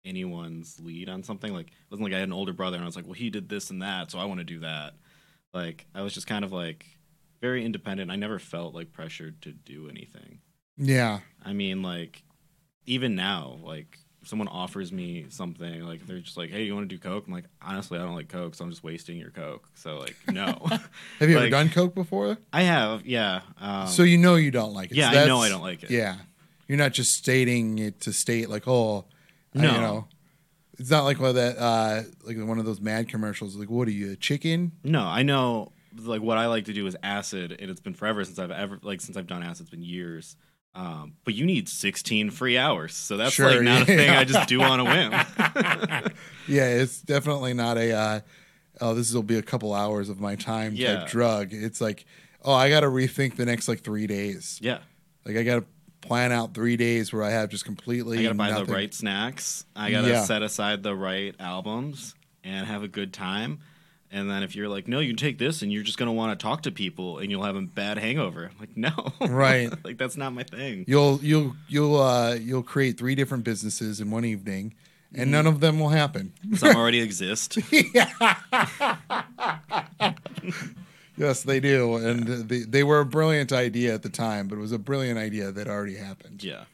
anyone's lead on something. Like it wasn't like I had an older brother and I was like, well, he did this and that, so I want to do that. Like I was just kind of like very independent. I never felt like pressured to do anything. yeah I mean, like even now, like someone offers me something, like they're just like, "Hey, you want to do coke?" I'm like, honestly, I don't like coke, so I'm just wasting your coke. So like, no. Have you ever done coke before? I have, yeah. Um, so you know you don't like it. yeah, So I know I don't like it. Yeah, you're not just stating it to state like, oh, I- No. you know, it's not like one of that, uh, like one of those mad commercials. Like, what are you, a chicken? No, I know. Like what I like to do is acid, and it's been forever since I've ever like since I've done acid. It's been years. Um, but you need 16 free hours, so that's Sure, like not a thing. I just do on a whim. Yeah, it's definitely not a. Uh, oh, this will be a couple hours of my time Yeah. type drug. It's like, oh, I got to rethink the next like three days. yeah, Like I got to plan out three days where I have just completely. I gotta buy nothing. the right snacks. I gotta Yeah. set aside the right albums and have a good time. And then if you're like, no, you can take this and you're just gonna want to talk to people and you'll have a bad hangover. I'm like, no, Right. like that's not my thing. You'll you'll you'll uh you'll create three different businesses in one evening, and Mm-hmm. none of them will happen. Some already exist. yes, they do, and they they were a brilliant idea at the time, but it was a brilliant idea that already happened. Yeah,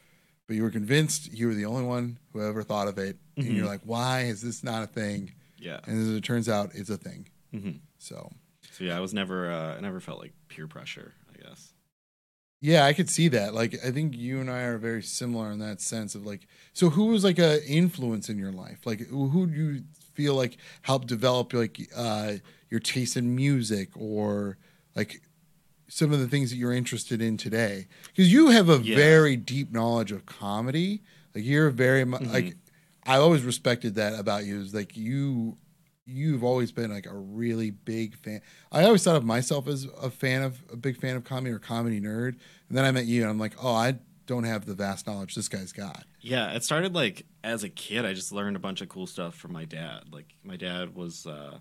But you were convinced you were the only one who ever thought of it, and Mm-hmm. you're like, why is this not a thing? Yeah. And as it turns out, it's a thing. Mhm. So So yeah, I was never, uh, I never felt like peer pressure. I guess. yeah, I could see that. Like, I think you and I are very similar in that sense of like. So, who was like a influence in your life? Like, who do you feel like helped develop like uh, your taste in music or like some of the things that you're interested in today? Because you have a Yeah. very deep knowledge of comedy. Like, you're very mu- like. I always respected that about you. Is like you you've always been like a really big fan. I always thought of myself as a fan of a big fan of comedy or comedy nerd. And then I met you and I'm like, oh, I don't have the vast knowledge this guy's got. Yeah, it started like as a kid. I just learned a bunch of cool stuff from my dad. Like my dad was, uh,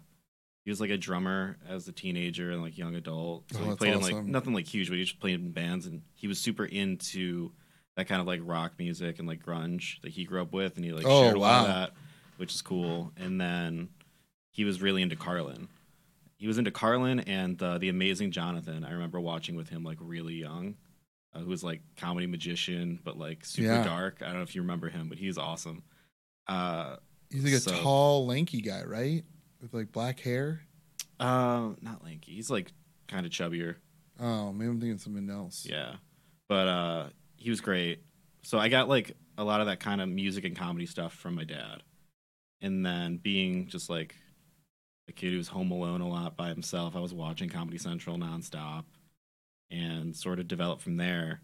he was like a drummer as a teenager and like young adult. So Oh, he played in like awesome. nothing like huge, but he just played in bands and he was super into that kind of like rock music and like grunge that he grew up with, and he like Oh, shared a lot of that, which is cool. And then he was really into Carlin. He was into Carlin and uh, the Amazing Jonathan. I remember watching with him like really young. Uh, who was like comedy magician, but like super Yeah. dark. I don't know if you remember him, but he's awesome. Uh, He's like a tall, lanky guy, right? With like black hair. uh, not lanky. He's like kind of chubbier. Oh, maybe I'm thinking something else. Yeah, but uh, he was great. So I got like a lot of that kind of music and comedy stuff from my dad, and then being just like a kid who was home alone a lot by himself, I was watching Comedy Central nonstop, and sort of developed from there.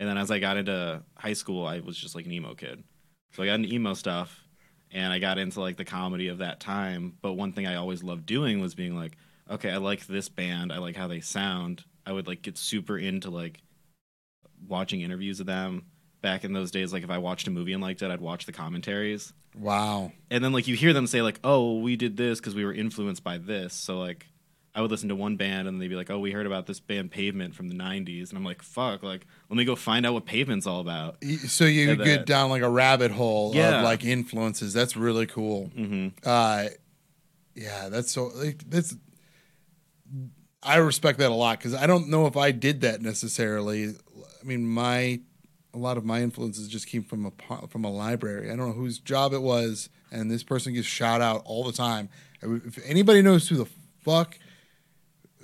And then as I got into high school, I was just like an emo kid, so I got into emo stuff, and I got into like the comedy of that time. But one thing I always loved doing was being like, okay, I like this band, I like how they sound. I would like get super into like watching interviews of them back in those days like if i watched a movie and liked it i'd watch the commentaries Wow. and then like you hear them say like oh we did this because we were influenced by this so like i would listen to one band and they'd be like oh we heard about this band pavement from the 90s and i'm like fuck like let me go find out what pavement's all about So you And get that- down like a rabbit hole Yeah. of like influences. That's really cool. hmm Uh, yeah, that's so like that's. I respect that a lot because I don't know if I did that necessarily. I mean, my a lot of my influences just came from a from a library. I don't know whose job it was, and this person gets shout out all the time. If anybody knows who the fuck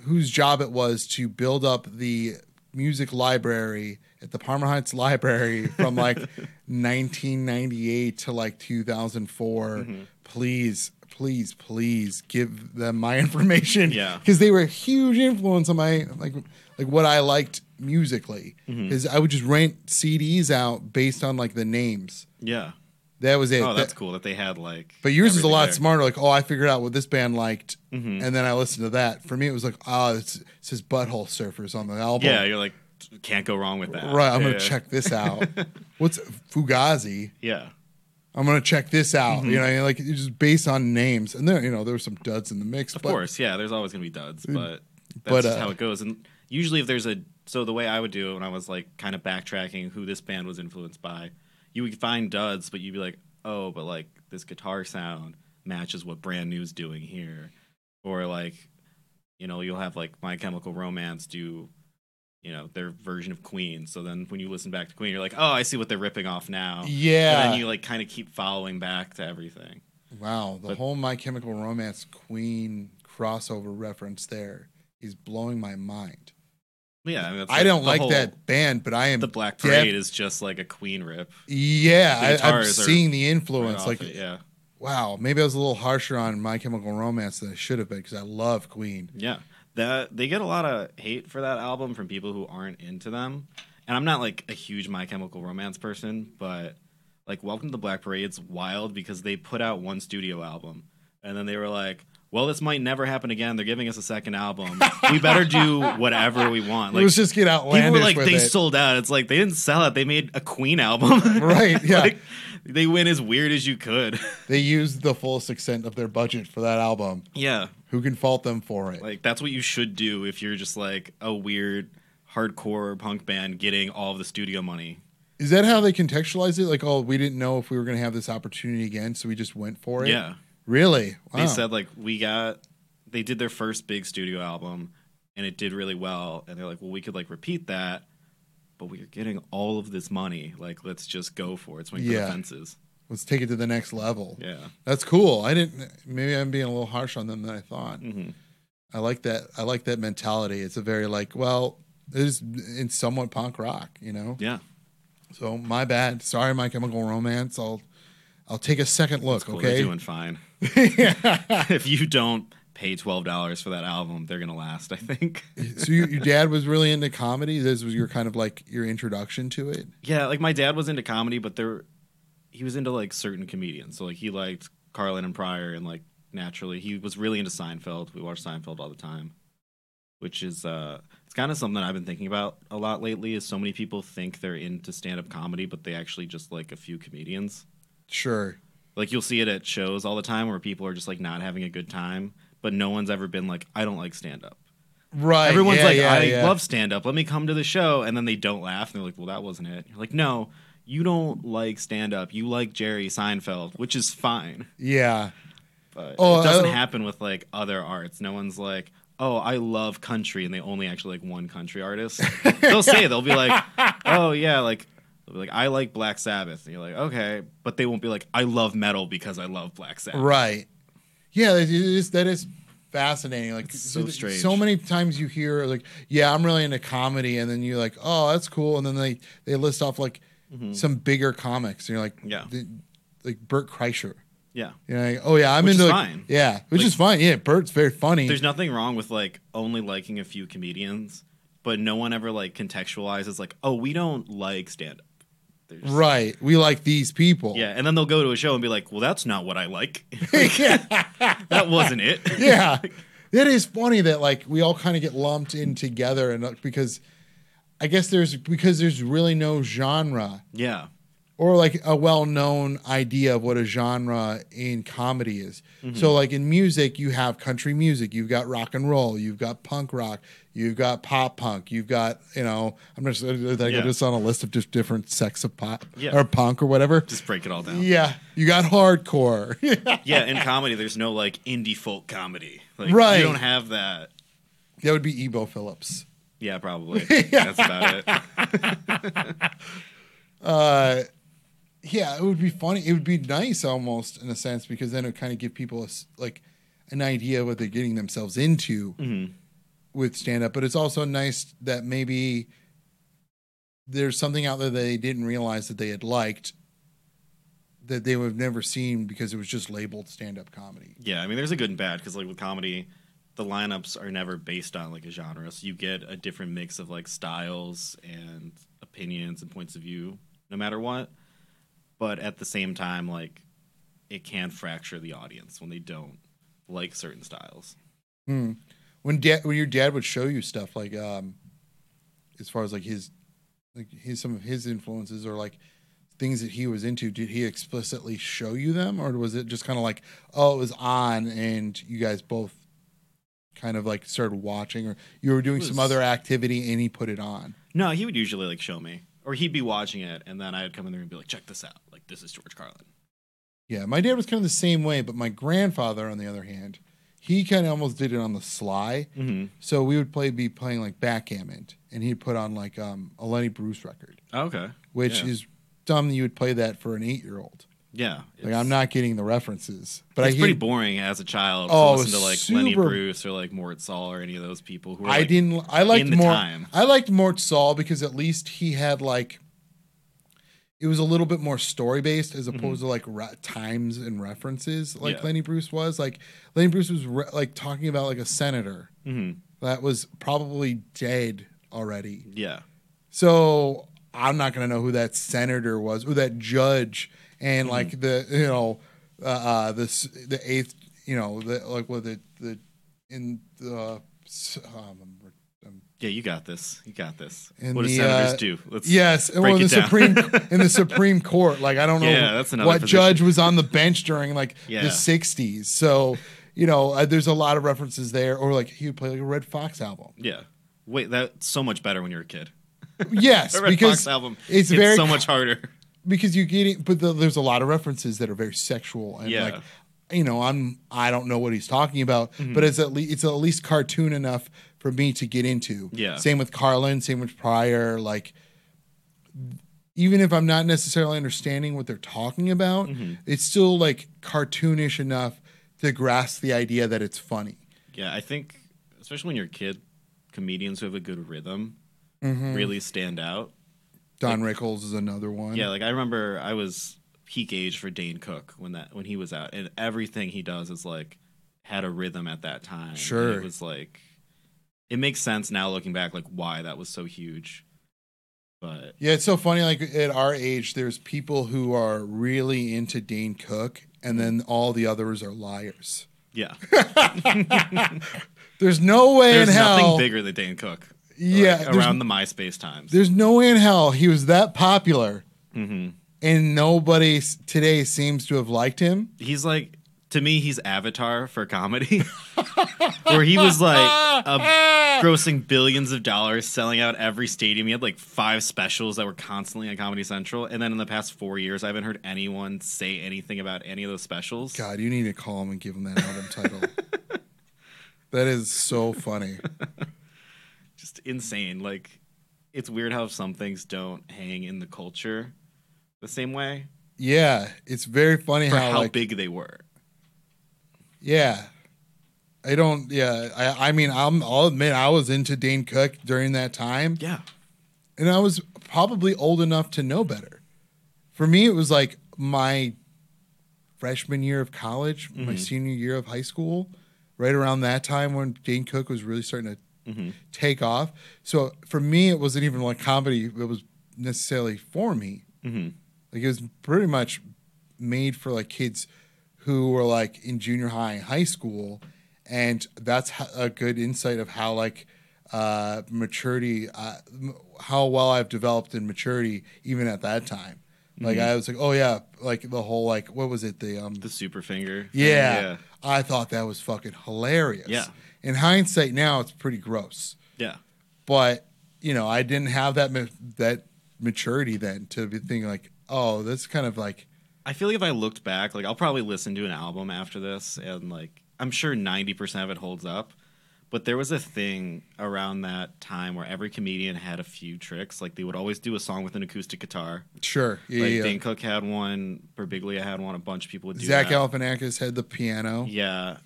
whose job it was to build up the music library at the Parma Heights Library from like 1998 to like 2004. Mm-hmm. Please, please, please give them my information. Yeah. because they were a huge influence on my like like what I liked musically. is I would just rent CDs out based on like the names. yeah That was it. oh that's That- cool that they had like but yours is a lot there. smarter. Like, oh, I figured out what this band liked, Mhm. and then I listened to that. For me, it was like, oh, it's, it says Butthole Surfers on the album. yeah you're like can't go wrong with that right. I'm Yeah. gonna check this out. What's Fugazi? yeah I'm gonna check this out. Mm-hmm. You know, like it's just based on names, and there, you know, there were some duds in the mix. Of but course, yeah. There's always gonna be duds, but that's But, just uh, how it goes. And usually, if there's a so the way I would do it when I was like kind of backtracking who this band was influenced by, you would find duds, but you'd be like, oh, but like this guitar sound matches what Brand New's doing here, or like, you know, you'll have like My Chemical Romance do, you know their version of Queen. So then when you listen back to Queen, you're like, oh, I see what they're ripping off now. Yeah. And then you like kind of keep following back to everything. Wow, the But- whole My Chemical Romance Queen crossover reference there is blowing my mind. Yeah, I, mean, I don't like whole- that band, but I am The Black def- Parade is just like a Queen rip. Yeah, I, I'm seeing the influence. off like, it, yeah, wow, maybe I was a little harsher on My Chemical Romance than I should have been because I love Queen. yeah. That they get a lot of hate for that album from people who aren't into them. And I'm not like a huge My Chemical Romance person, but like Welcome to the Black Parade's wild because they put out one studio album and then they were like, well, this might never happen again. They're giving us a second album. we better do whatever we want. Like Let's just get outlandish people were like they it. sold out. It's like they didn't sell it. They made a Queen album. Right, yeah. like, they went as weird as you could. they used the fullest extent of their budget for that album. yeah. Who can fault them for it? Like that's what you should do if you're just like a weird hardcore punk band getting all of the studio money. Is that how they contextualize it? Like, oh, we didn't know if we were going to have this opportunity again, so we just went for it. Yeah. Really. Wow. They said like we got they did their first big studio album and it did really well and they're like, "Well, we could like repeat that, but we are getting all of this money. Like let's just go for it. Swing for Yeah. the fences." let's take it to the next level. Yeah. That's cool. I didn't. Maybe I'm being a little harsh on them than I thought. hmm I like that. I like that mentality. It's a very like, well, it is it's somewhat punk rock, you know. Yeah. So my bad. Sorry, My Chemical Romance. I'll I'll take a second look. Cool. okay. They're doing fine. if you don't pay $12 for that album, they're going to last, I think. so you, your dad was really into comedy. This was your kind of like your introduction to it. Yeah, like my dad was into comedy, but there he was into like certain comedians. So like he liked Carlin and Pryor and like naturally he was really into Seinfeld. We watched Seinfeld all the time. Which is uh it's kind of something I've been thinking about a lot lately is so many people think they're into stand-up comedy but they actually just like a few comedians. Sure. Like you'll see it at shows all the time where people are just like not having a good time, but no one's ever been like I don't like stand-up. Right. Everyone's yeah, like, yeah, I yeah. love stand up. Let me come to the show. And then they don't laugh. And they're like, well, that wasn't it. You're like, no, you don't like stand up. You like Jerry Seinfeld, which is fine. Yeah. But Oh, it doesn't I- happen with like other arts. No one's like, oh, I love country. And they only actually like one country artist. they'll say, they'll be like, oh, yeah, like, like, I like Black Sabbath. And you're like, okay. But they won't be like, I love metal because I love Black Sabbath. Right. Yeah, that is, that is fascinating. Like It's so strange. So many times you hear like, "Yeah, I'm really into comedy," and then you're like, "Oh, that's cool," and then they they list off like some bigger comics, and you're like, Mm-hmm. Yeah. the- like Bert Kreischer. Yeah. You're like, "Oh yeah, I'm Which into is like- fine. yeah, which Like- is fine. Yeah, Bert's very funny. There's nothing wrong with like only liking a few comedians, but no one ever like contextualizes like, oh, we don't like stand up. Right. We like these people. Yeah, and then they'll go to a show and be like, well, that's not what I like. that wasn't it. yeah. It is funny that like we all kind of get lumped in together and like, because I guess there's because there's really no genre yeah. or like a well-known idea of what a genre in comedy is. So mm-hmm. like in music you have country music, you've got rock and roll, you've got punk rock, you've got pop punk, you've got, you know, I'm just like Yeah. just on a list of just different sects of pop Yeah. or punk or whatever. Just break it all down. yeah, you got hardcore. Yeah, in comedy, there's no like indie folk comedy. Like, Right. You don't have that. that would be Emo Philips. Yeah, probably. That's about it. uh yeah it would be funny it would be nice almost in a sense because then it would kind of give people a like an idea of what they're getting themselves into Mhm. With stand up but it's also nice that maybe there's something out there that they didn't realize that they had liked that they would have never seen because it was just labeled stand up comedy Yeah, I mean, there's a good and bad because like with comedy, the lineups are never based on like a genre, so you get a different mix of like styles and opinions and points of view, no matter what. But at the same time, like it can fracture the audience when they don't like certain styles. Hmm. When dad when your dad would show you stuff like um as far as like his like his some of his influences or like things that he was into did he explicitly show you them or was it just kind of like oh it was on and you guys both kind of like started watching or you were doing It some other activity and he put it on No, he would usually like show me, or he'd be watching it, and then I'd come in there and be like, "Check this out! Like this is George Carlin." yeah my dad was kind of the same way but my grandfather on the other hand he kind of almost did it on the sly. Mm-hmm. So we would play be playing like backgammon, and he'd put on like um, a Lenny Bruce record, Okay. which Yeah. is dumb. that You would play that for an eight year old. Yeah. Like I'm not getting the references, but it's I pretty hear- boring as a child Oh, to listen to like Lenny Bruce or like Mort Sahl or any of those people who are I like, didn't. I liked in the more. time. I liked Mort Sahl because at least he had like. It was a little bit more story based as opposed to like re- times and references like Mm-hmm. Yeah. Lenny Bruce was. Like Lenny Bruce was re- like talking about like a senator Mhm. that was probably dead already. Yeah. So I'm not gonna know who that senator was or that judge Mm-hmm. and like the you know uh, uh this the eighth you know the like what the the in the um, Yeah, you got this. You got this. In what do the, senators uh, do? Let's yes well in the down. supreme in the Supreme Court like I don't know Yeah, what position. judge was on the bench during like Yeah. the 60s so you know uh, there's a lot of references there or like he would play like a Redd Foxx album Yeah. Wait, that's so much better when you're a kid. yes A Red because Fox album. it's hits very so much harder. because you get it, but the, there's a lot of references that are very sexual and Yeah. like you know i'm i don't know what he's talking about Mm-hmm. but it's at least it's at least cartoon enough for me to get into Yeah. same with carlin same with pryor like even if i'm not necessarily understanding what they're talking about Mm-hmm. it's still like cartoonish enough to grasp the idea that it's funny Yeah, I think especially when you're a kid, comedians who have a good rhythm Mm-hmm. really stand out. don rickles is another one Yeah, like I remember I was peak age for Dane Cook when that when he was out, and everything he does is like had a rhythm at that time. and Sure. it was like it makes sense now looking back, like why that was so huge. But Yeah, it's so funny. Like at our age, there's people who are really into Dane Cook, and then all the others are liars. yeah, There's no way there's in hell. nothing bigger than Dane Cook. yeah, like, around the MySpace times. there's no way in hell he was that popular, hmm and nobody today seems to have liked him. He's like to me, he's Avatar for comedy, where he was like grossing billions of dollars, selling out every stadium. He had like five specials that were constantly on Comedy Central. And then in the past four years, I haven't heard anyone say anything about any of those specials. God, you need to call him and give him that album title. that is so funny. Just insane. Like, it's weird how some things don't hang in the culture the same way Yeah, it's very funny how, how like, big they were. Yeah. I don't yeah, I I mean I'm I'll admit I was into Dane Cook during that time Yeah. and I was probably old enough to know better. For me it was like my freshman year of college, my Mhm. senior year of high school, right around that time when Dane Cook was really starting to hmm take off. So for me it wasn't even like comedy that was necessarily for me. hmm Like it was pretty much made for like kids who were like in junior high and high school, and that's a good insight of how like uh, maturity, uh, how well I've developed in maturity even at that time. Like I was like, oh yeah, like the whole like what was it the um The super finger. yeah, Yeah. I thought that was fucking hilarious. Yeah. In hindsight, now it's pretty gross Yeah. but you know i didn't have that ma- that maturity then to be thinking like oh that's kind of like I feel like if I looked back, like I'll probably listen to an album after this, and like I'm sure 90% of it holds up. But there was a thing around that time where every comedian had a few tricks. Like they would always do a song with an acoustic guitar. sure yeah, Like yeah. Dane Cook had one, Birbiglia had one. A bunch of people would do zach that. galifianakis had the piano Yeah,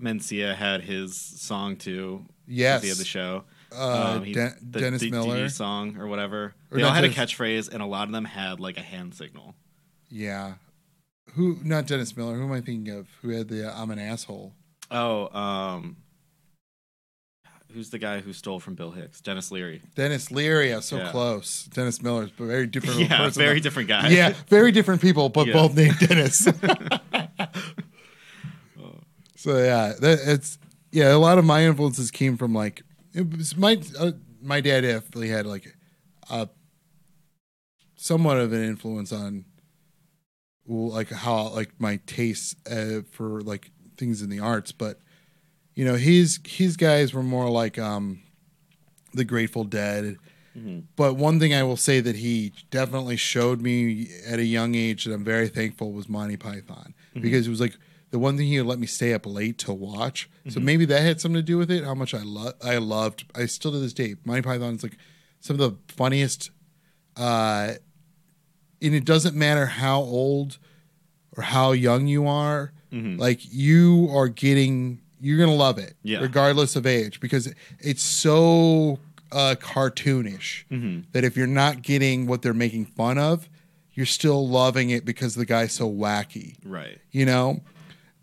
Mencia had his song too. yes he had the show. uh, Um, he- Den- the dennis D- miller DD song or whatever. Or they all had a catchphrase, and a lot of them had like a hand signal. Yeah who not dennis miller who am i thinking of who had the uh, i'm an asshole Oh, um, who's the guy who stole from Bill Hicks? Denis Leary. denis leary yeah so Yeah. close dennis miller's but very different a Yeah, person, very different guy. yeah very different people but Yeah. both named dennis so yeah that, it's yeah a lot of my influences came from like it was my uh, my dad definitely had like a somewhat of an influence on like how like my tastes uh, for like things in the arts but you know his his guys were more like um the grateful dead Mhm. but one thing I will say that he definitely showed me at a young age that I'm very thankful was Monty Python because it was like the one thing he would let me stay up late to watch. So Mm-hmm. maybe that had something to do with it. How much I love, I loved. I still to this day, Monty Python is like some of the funniest. Uh, and it doesn't matter how old or how young you are. Like you are getting, you're gonna love it, Yeah. regardless of age, because it's so uh, cartoonish Mm-hmm. that if you're not getting what they're making fun of, you're still loving it because the guy's so wacky Right. you know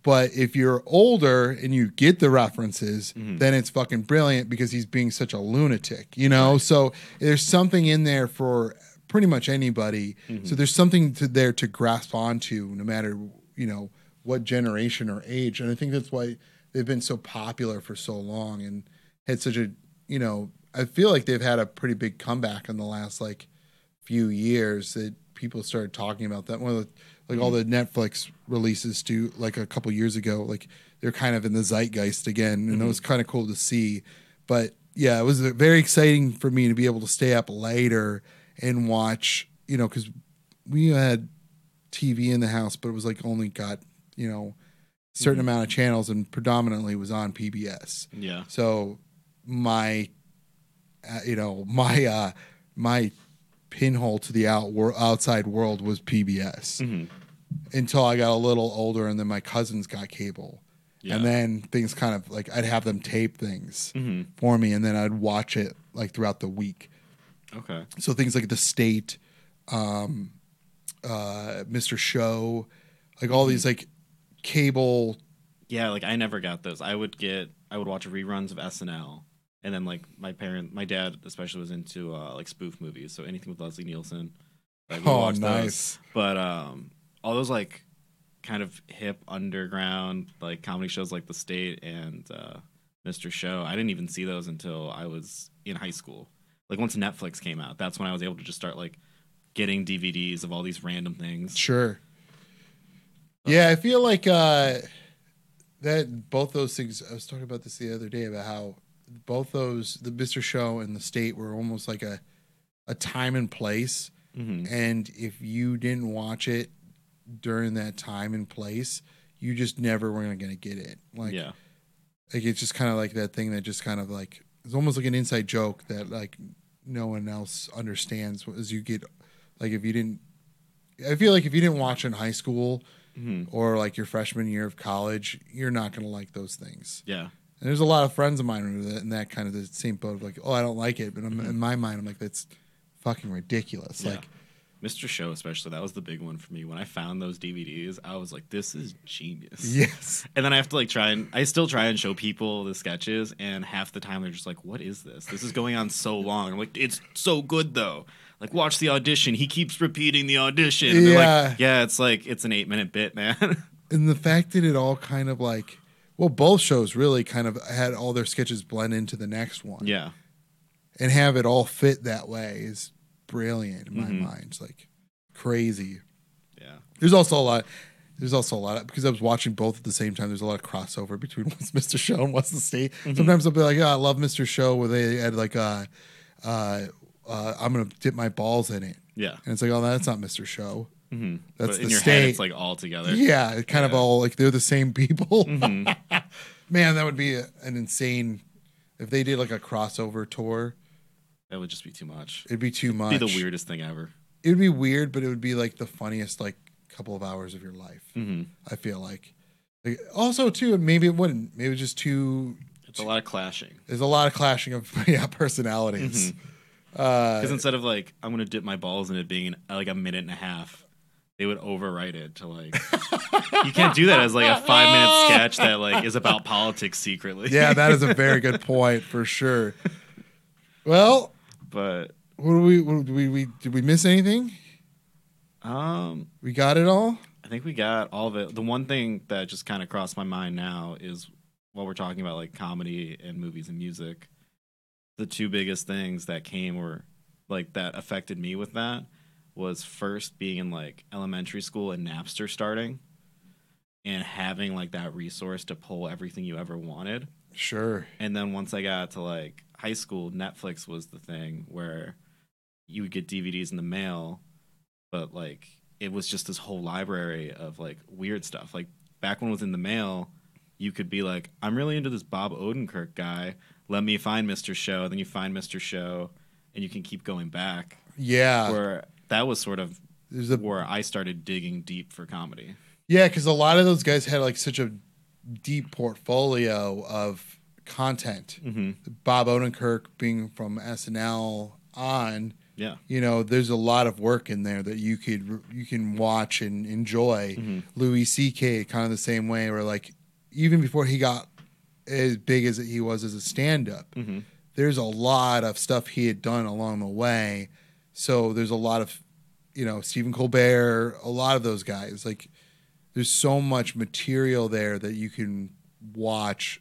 but if you're older and you get the references Mm-hmm. then it's fucking brilliant because he's being such a lunatic you know so there's something in there for pretty much anybody Mm-hmm. so there's something to there to grasp onto no matter you know what generation or age and i think that's why they've been so popular for so long and had such a you know i feel like they've had a pretty big comeback in the last like few years that people started talking about that. One of the like all the Netflix releases to like a couple years ago, like they're kind of in the zeitgeist again, and it was kind of cool to see. But yeah, it was very exciting for me to be able to stay up later and watch, you know, because we had TV in the house, but it was like only got you know a certain amount of channels, and predominantly was on PBS. Yeah. So my, uh, you know, my uh, my pinhole to the out wor- outside world was PBS Mm-hmm. until I got a little older, and then my cousins got cable, Yeah. and then things kind of like I'd have them tape things hmm for me, and then I'd watch it like throughout the week. Okay. So things like The State, um, uh, Mr. Show, like all these like cable Yeah, like I never got those. I would get I would watch reruns of SNL. And then like my parent my dad especially was into uh like spoof movies, so anything with Leslie Nielsen. Like Oh, watched those. nice. But um all those like kind of hip underground like comedy shows like The State and uh Mr. Show, I didn't even see those until I was in high school. Like once Netflix came out, that's when I was able to just start like getting DVDs of all these random things. Sure. Yeah, I feel like uh, that both those things. I was talking about this the other day about how both those, the Mister Show and the State, were almost like a a time and place. hmm And if you didn't watch it during that time and place, you just never were going to get it. Like, yeah. like it's just kind of like that thing that just kind of like it's almost like an inside joke that like no one else understands as you get like if you didn't I feel like if you didn't watch in high school hmm or like your freshman year of college, you're not going to like those things. Yeah. And there's a lot of friends of mine who are in that kind of the same boat of like, oh, I don't like it, but I'm, in my mind, I'm like, that's fucking ridiculous. Yeah. Like, Mr. Show, especially, that was the big one for me. When I found those DVDs, I was like, this is genius. yes, And then I have to like try and I still try and show people the sketches, and half the time they're just like, what is this? This is going on so long. I'm like, it's so good though. Like, watch the audition. He keeps repeating the audition. And they're Yeah. like, yeah, it's like, it's an eight minute bit, man. and the fact that it all kind of like, well, both shows really kind of had all their sketches blend into the next one. yeah. and have it all fit that way is brilliant in my Mhm. mind. It's like crazy. Yeah. There's also a lot. There's also a lot of, because I was watching both at the same time. There's a lot of crossover between what's Mr. Show and what's the state. Sometimes I'll be like, "Yeah, I love Mr. Show," where they had like, uh, uh, uh, "I'm gonna dip my balls in it," Yeah. and it's like, "Oh, that's not Mr. Show." hmm That's but in the your state. head, it's like all together. Yeah, it kind of all like they're the same people. Mhm. Man, that would be a, an insane if they did like a crossover tour. That would just be too much. It'd be too much. It'd be the weirdest thing ever. it would be weird, but it would be like the funniest like couple of hours of your life. hmm I feel like. like also too, maybe it wouldn't. Maybe it's just too. It's a lot of clashing. There's a lot of clashing of yeah personalities. Uh, Because instead of like, I'm gonna dip my balls in it being uh, like a minute and a half, they would overwrite it to like. you can't do that as like a five minute sketch that like is about politics secretly. yeah, that is a very good point for sure. Well, but what do we, what, did we we did we miss anything? um, We got it all. I think we got all of it. The one thing that just kind of crossed my mind now is while we're talking about like comedy and movies and music, the two biggest things that came were like that affected me with that was first being in like elementary school and Napster starting and having like that resource to pull everything you ever wanted. Sure. And then once I got to like high school, Netflix was the thing where you would get DVDs in the mail, but like it was just this whole library of like weird stuff. Like back when it was in the mail, you could be like, I'm really into this Bob Odenkirk guy. Let me find Mr. Show. Then you find Mr. Show, and you can keep going back. Yeah, Where that was sort of a where I started digging deep for comedy. yeah, because a lot of those guys had like such a deep portfolio of content. Mm-hmm. Bob Odenkirk being from SNL on, Yeah. you know, there's a lot of work in there that you could you can watch and enjoy. Mhm. Louis C.K. kind of the same way, where like even before he got as big as he was as a stand-up, Mm-hmm. there's a lot of stuff he had done along the way. So there's a lot of, you know, Stephen Colbert, a lot of those guys. Like, there's so much material there that you can watch,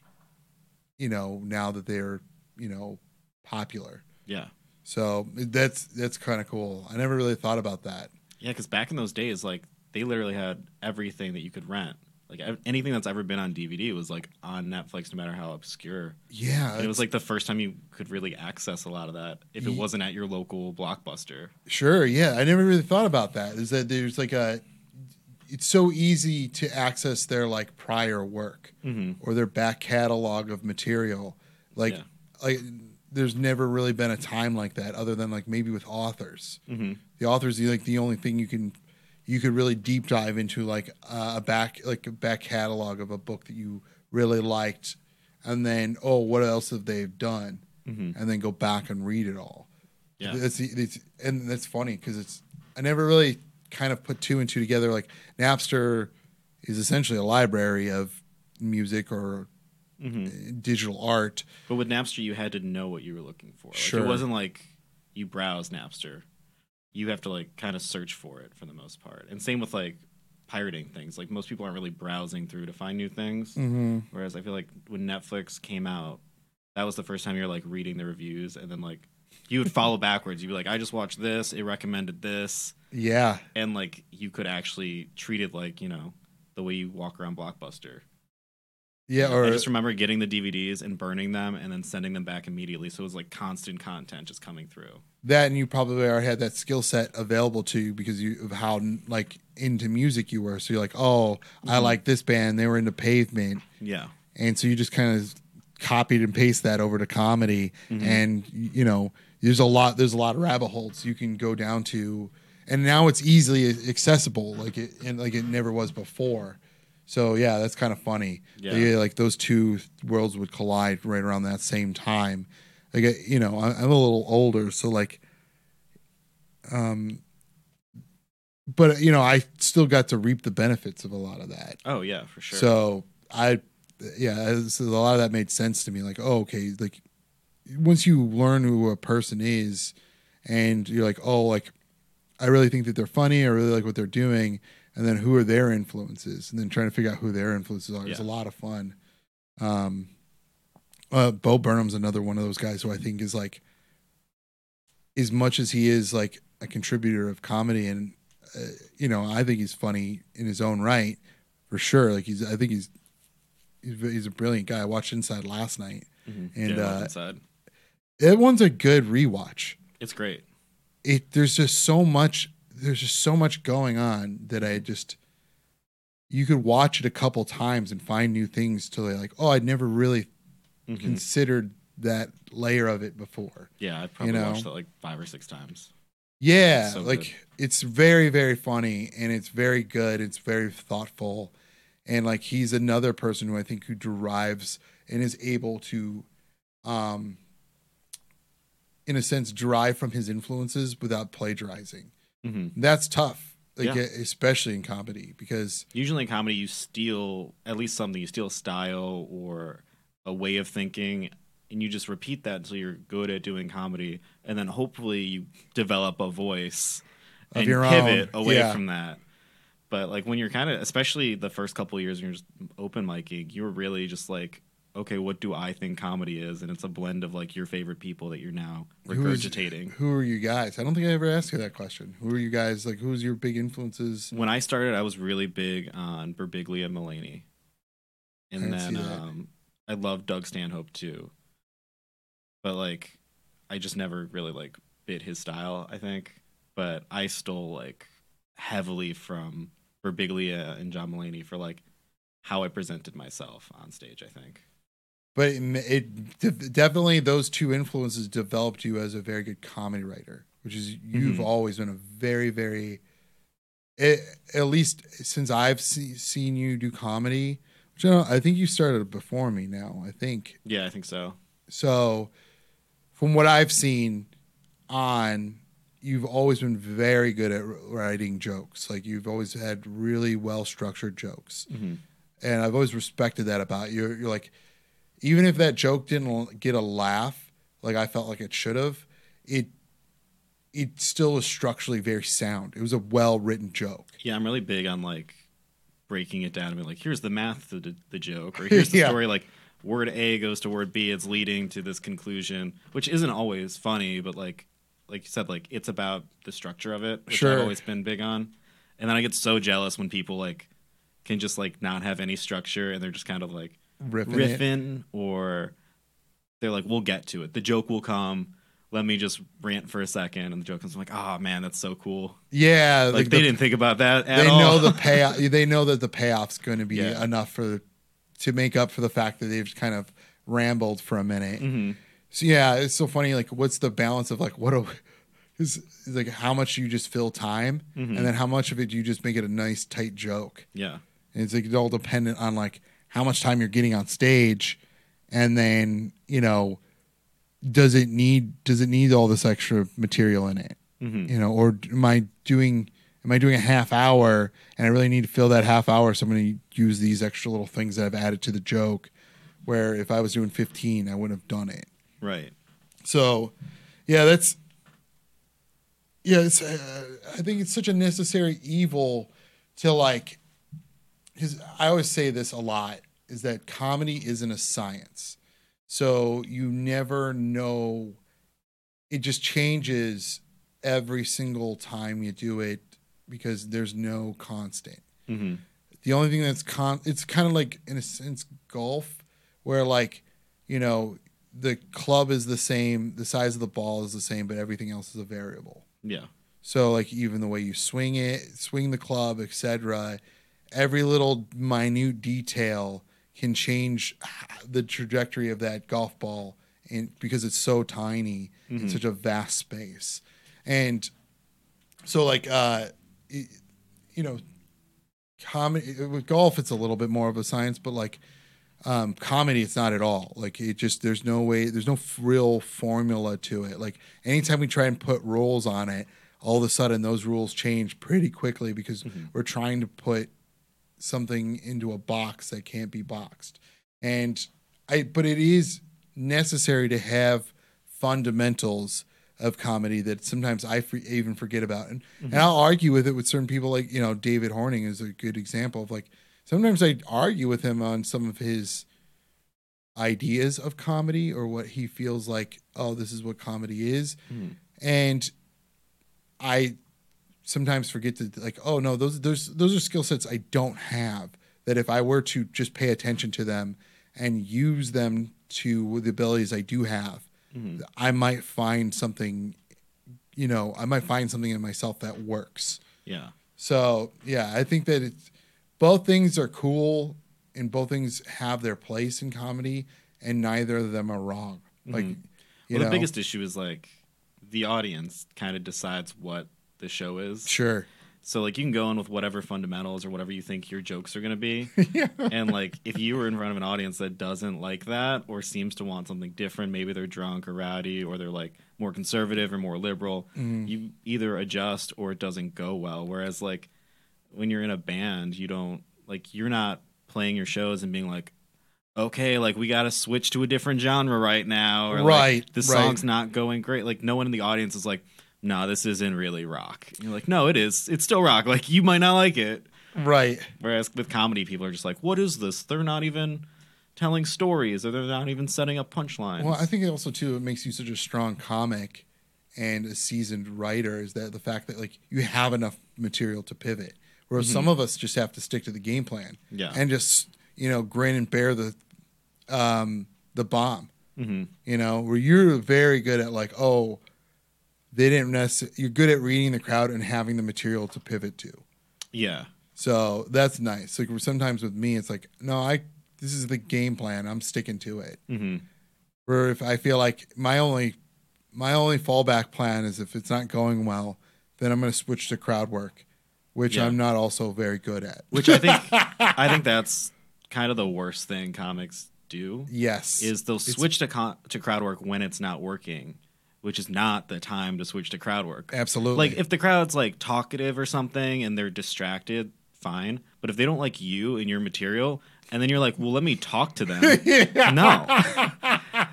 you know, now that they're, you know, popular. Yeah. So that's that's kind of cool. I never really thought about that. Yeah, because back in those days, like they literally had everything that you could rent. Like anything that's ever been on DVD was like on Netflix, no matter how obscure. Yeah, it was like the first time you could really access a lot of that if it wasn't at your local blockbuster. Sure, yeah. I never really thought about that. Is that there's like a it's so easy to access their like prior work Mm-hmm. or their back catalog of material. Like Yeah. like there's never really been a time like that other than like maybe with authors. Mm-hmm. The authors like the only thing you can you could really deep dive into like uh, a back like a back catalog of a book that you really liked and then oh what else have they done Mm-hmm. and then go back and read it all. Yeah. That's it's, and that's funny because it's I never really kind of put two and two together. Like Napster is essentially a library of music or Mm-hmm. digital art. But with Napster, you had to know what you were looking for. Like, Sure. It wasn't like you browse Napster. You have to like kind of search for it for the most part. And same with like pirating things. Like most people aren't really browsing through to find new things. Mm-hmm. Whereas I feel like when Netflix came out, that was the first time you're like reading the reviews and then like you would follow backwards. You'd be like, I just watched this, it recommended this, Yeah, and like you could actually treat it like, you know, the way you walk around Blockbuster. yeah. Or I just remember getting the DVDs and burning them and then sending them back immediately. So it was like constant content just coming through. that, and you probably already had that skill set available to you because you of how like into music you were. So you're like, oh, I Mhm. like this band. They were into Pavement, Yeah. and so you just kind of copied and pasted that over to comedy Mhm. and you know there's a lot there's a lot of rabbit holes you can go down to and now it's easily accessible like it and like it never was before so yeah that's kind of funny Yeah. like those two worlds would collide right around that same time like you know i'm a little older so like um but you know i still got to reap the benefits of a lot of that Oh yeah, for sure. so I, yeah, so a lot of that made sense to me. Like, oh, okay, like once you learn who a person is, and you're like, oh, like I really think that they're funny. I really like what they're doing, and then who are their influences, and then trying to figure out who their influences are is a lot of fun. Um, uh, Bo Burnham's another one of those guys who I think is like, as much as he is like a contributor of comedy, and uh, you know, I think he's funny in his own right, for sure. Like he's, I think he's, he's, a brilliant guy. I watched Inside last night. Mhm. and, Yeah, uh, Inside. That one's a good rewatch. It's great. It there's just so much. There's just so much going on that I just. You could watch it a couple times and find new things to like. Oh, I'd never really Mhm. considered that layer of it before. Yeah, I've probably know. watched it like five or six times. Yeah, So like good. it's very very funny and it's very good. It's very thoughtful, and like he's another person who I think who derives and is able to, um, in a sense, derive from his influences without plagiarizing. hmm That's tough, like Yeah. especially in comedy because Usually in comedy, you steal at least something. You steal a style or a way of thinking, and you just repeat that until you're good at doing comedy, and then hopefully you develop a voice Of and your pivot own, away yeah. from that. But like when you're kind of, especially the first couple of years when you're just open micing, you're really just like, okay, what do I think comedy is? And it's a blend of like your favorite people that you're now who is- regurgitating. Who are you guys? I don't think I ever asked you that question. Who are you guys? Like, who's your big influences? when I started, I was really big on Birbiglia Mulaney, and then um, I love Doug Stanhope too. But like, I just never really like bit his style. I think, but I stole like heavily from Birbiglia and John Mulaney for like how I presented myself on stage. I think. But it, it definitely those two influences developed you as a very good comedy writer, which is you've Mhm. always been a very very it, at least since I've see, seen you do comedy, which I, don't, I think you started before me now. I think Yeah, I think so. so. From what I've seen on, you've always been very good at writing jokes. Like you've always had really well structured jokes hmm and I've always respected that about you. You're like, even if that joke didn't get a laugh, like I felt like it should have, it it still was structurally very sound. It was a well written joke. Yeah, I'm really big on like breaking it down and be like, here's the math to the, the joke, or here's the Yeah. story. Like word A goes to word B, it's leading to this conclusion, which isn't always funny, but like like you said, like it's about the structure of it, which Sure. I've always been big on. And then I get so jealous when people like can just like not have any structure and they're just kind of like Riffing, riffing or they're like, we'll get to it. The joke will come. Let me just rant for a second, and the joke comes. I'm like, oh man, that's so cool. Yeah, Like, like they the- didn't think about that at They all. know the payoff. They know that the payoff's going to be Yeah. enough for to make up for the fact that they've kind of rambled for a minute. hmm So yeah, it's so funny. Like, what's the balance of like what do is is like how much you just fill time, Mhm. and then how much of it do you just make it a nice tight joke. Yeah. And it's like it's all dependent on like how much time you're getting on stage, and then you know, does it need does it need all this extra material in it? hmm You know, or am I doing am I doing a half hour and I really need to fill that half hour? So I'm going to use these extra little things that I've added to the joke. Where if I was doing 15, I wouldn't have done it. Right. So, yeah, that's yeah. It's, uh, I think it's such a necessary evil to like. Because I always say this a lot is that comedy isn't a science, so you never know. It just changes every single time you do it because there's no constant hmm the only thing that's con it's kind of like in a sense golf where like you know the club is the same the size of the ball is the same but everything else is a variable Yeah. so like even the way you swing it swing the club etc every little minute detail can change the trajectory of that golf ball and because it's so tiny in Mhm. such a vast space and so like uh it- you know comedy with golf it's a little bit more of a science but like um comedy it's not at all like it just there's no way there's no f- real formula to it like anytime we try and put rules on it all of a sudden those rules change pretty quickly because Mhm. we're trying to put something into a box that can't be boxed. And i but it is necessary to have fundamentals of comedy that sometimes i even forget about. And, and i'll argue with it with certain people like you know david horning is a good example of like sometimes i argue with him on some of his ideas of comedy or what he feels like oh this is what comedy is. Mhm. and I sometimes forget to like, oh no, those those those are skill sets I don't have. That if I were to just pay attention to them and use them to the abilities I do have, Mhm. I might find something. You know, I might find something in myself that works. Yeah. So yeah, I think that it's both things are cool and both things have their place in comedy, and neither of them are wrong. Like, Mhm. you well, know, the biggest issue is like the audience kind of decides what the show is. sure, So like you can go in with whatever fundamentals or whatever you think your jokes are going to be. and like if you were in front of an audience that doesn't like that or seems to want something different, maybe they're drunk or rowdy or they're like more conservative or more liberal, Mm. you either adjust or it doesn't go well. Whereas like when you're in a band, you don't like you're not playing your shows and being like okay, like we got to switch to a different genre right now or like, Right, the right. song's not going great. Like no one in the audience is like no, this isn't really rock. You're like, no, it is. It's still rock. Like you might not like it. right. Whereas with comedy, people are just like, "What is this?" They're not even telling stories, or they're not even setting up punchlines. Well, I think it also too it makes you such a strong comic and a seasoned writer is that the fact that like you have enough material to pivot. Whereas some of us just have to stick to the game plan yeah, and just you know grin and bear the um the bomb. hmm You know, where you're very good at like oh they didn't necessarily you're good at reading the crowd and having the material to pivot to. yeah, So that's nice. Like sometimes with me, it's like, no, I this is the game plan. I'm sticking to it. hmm Where if I feel like my only my only fallback plan is if it's not going well, then I'm going to switch to crowd work, which Yeah. I'm not also very good at. Which I think I think that's kind of the worst thing comics do yes, is they'll switch to con- to crowd work when it's not working, which is not the time to switch to crowd work. absolutely Like if the crowd's like talkative or something and they're distracted, fine. But if they don't like you and your material, and then you're like, "Well, let me talk to them," no,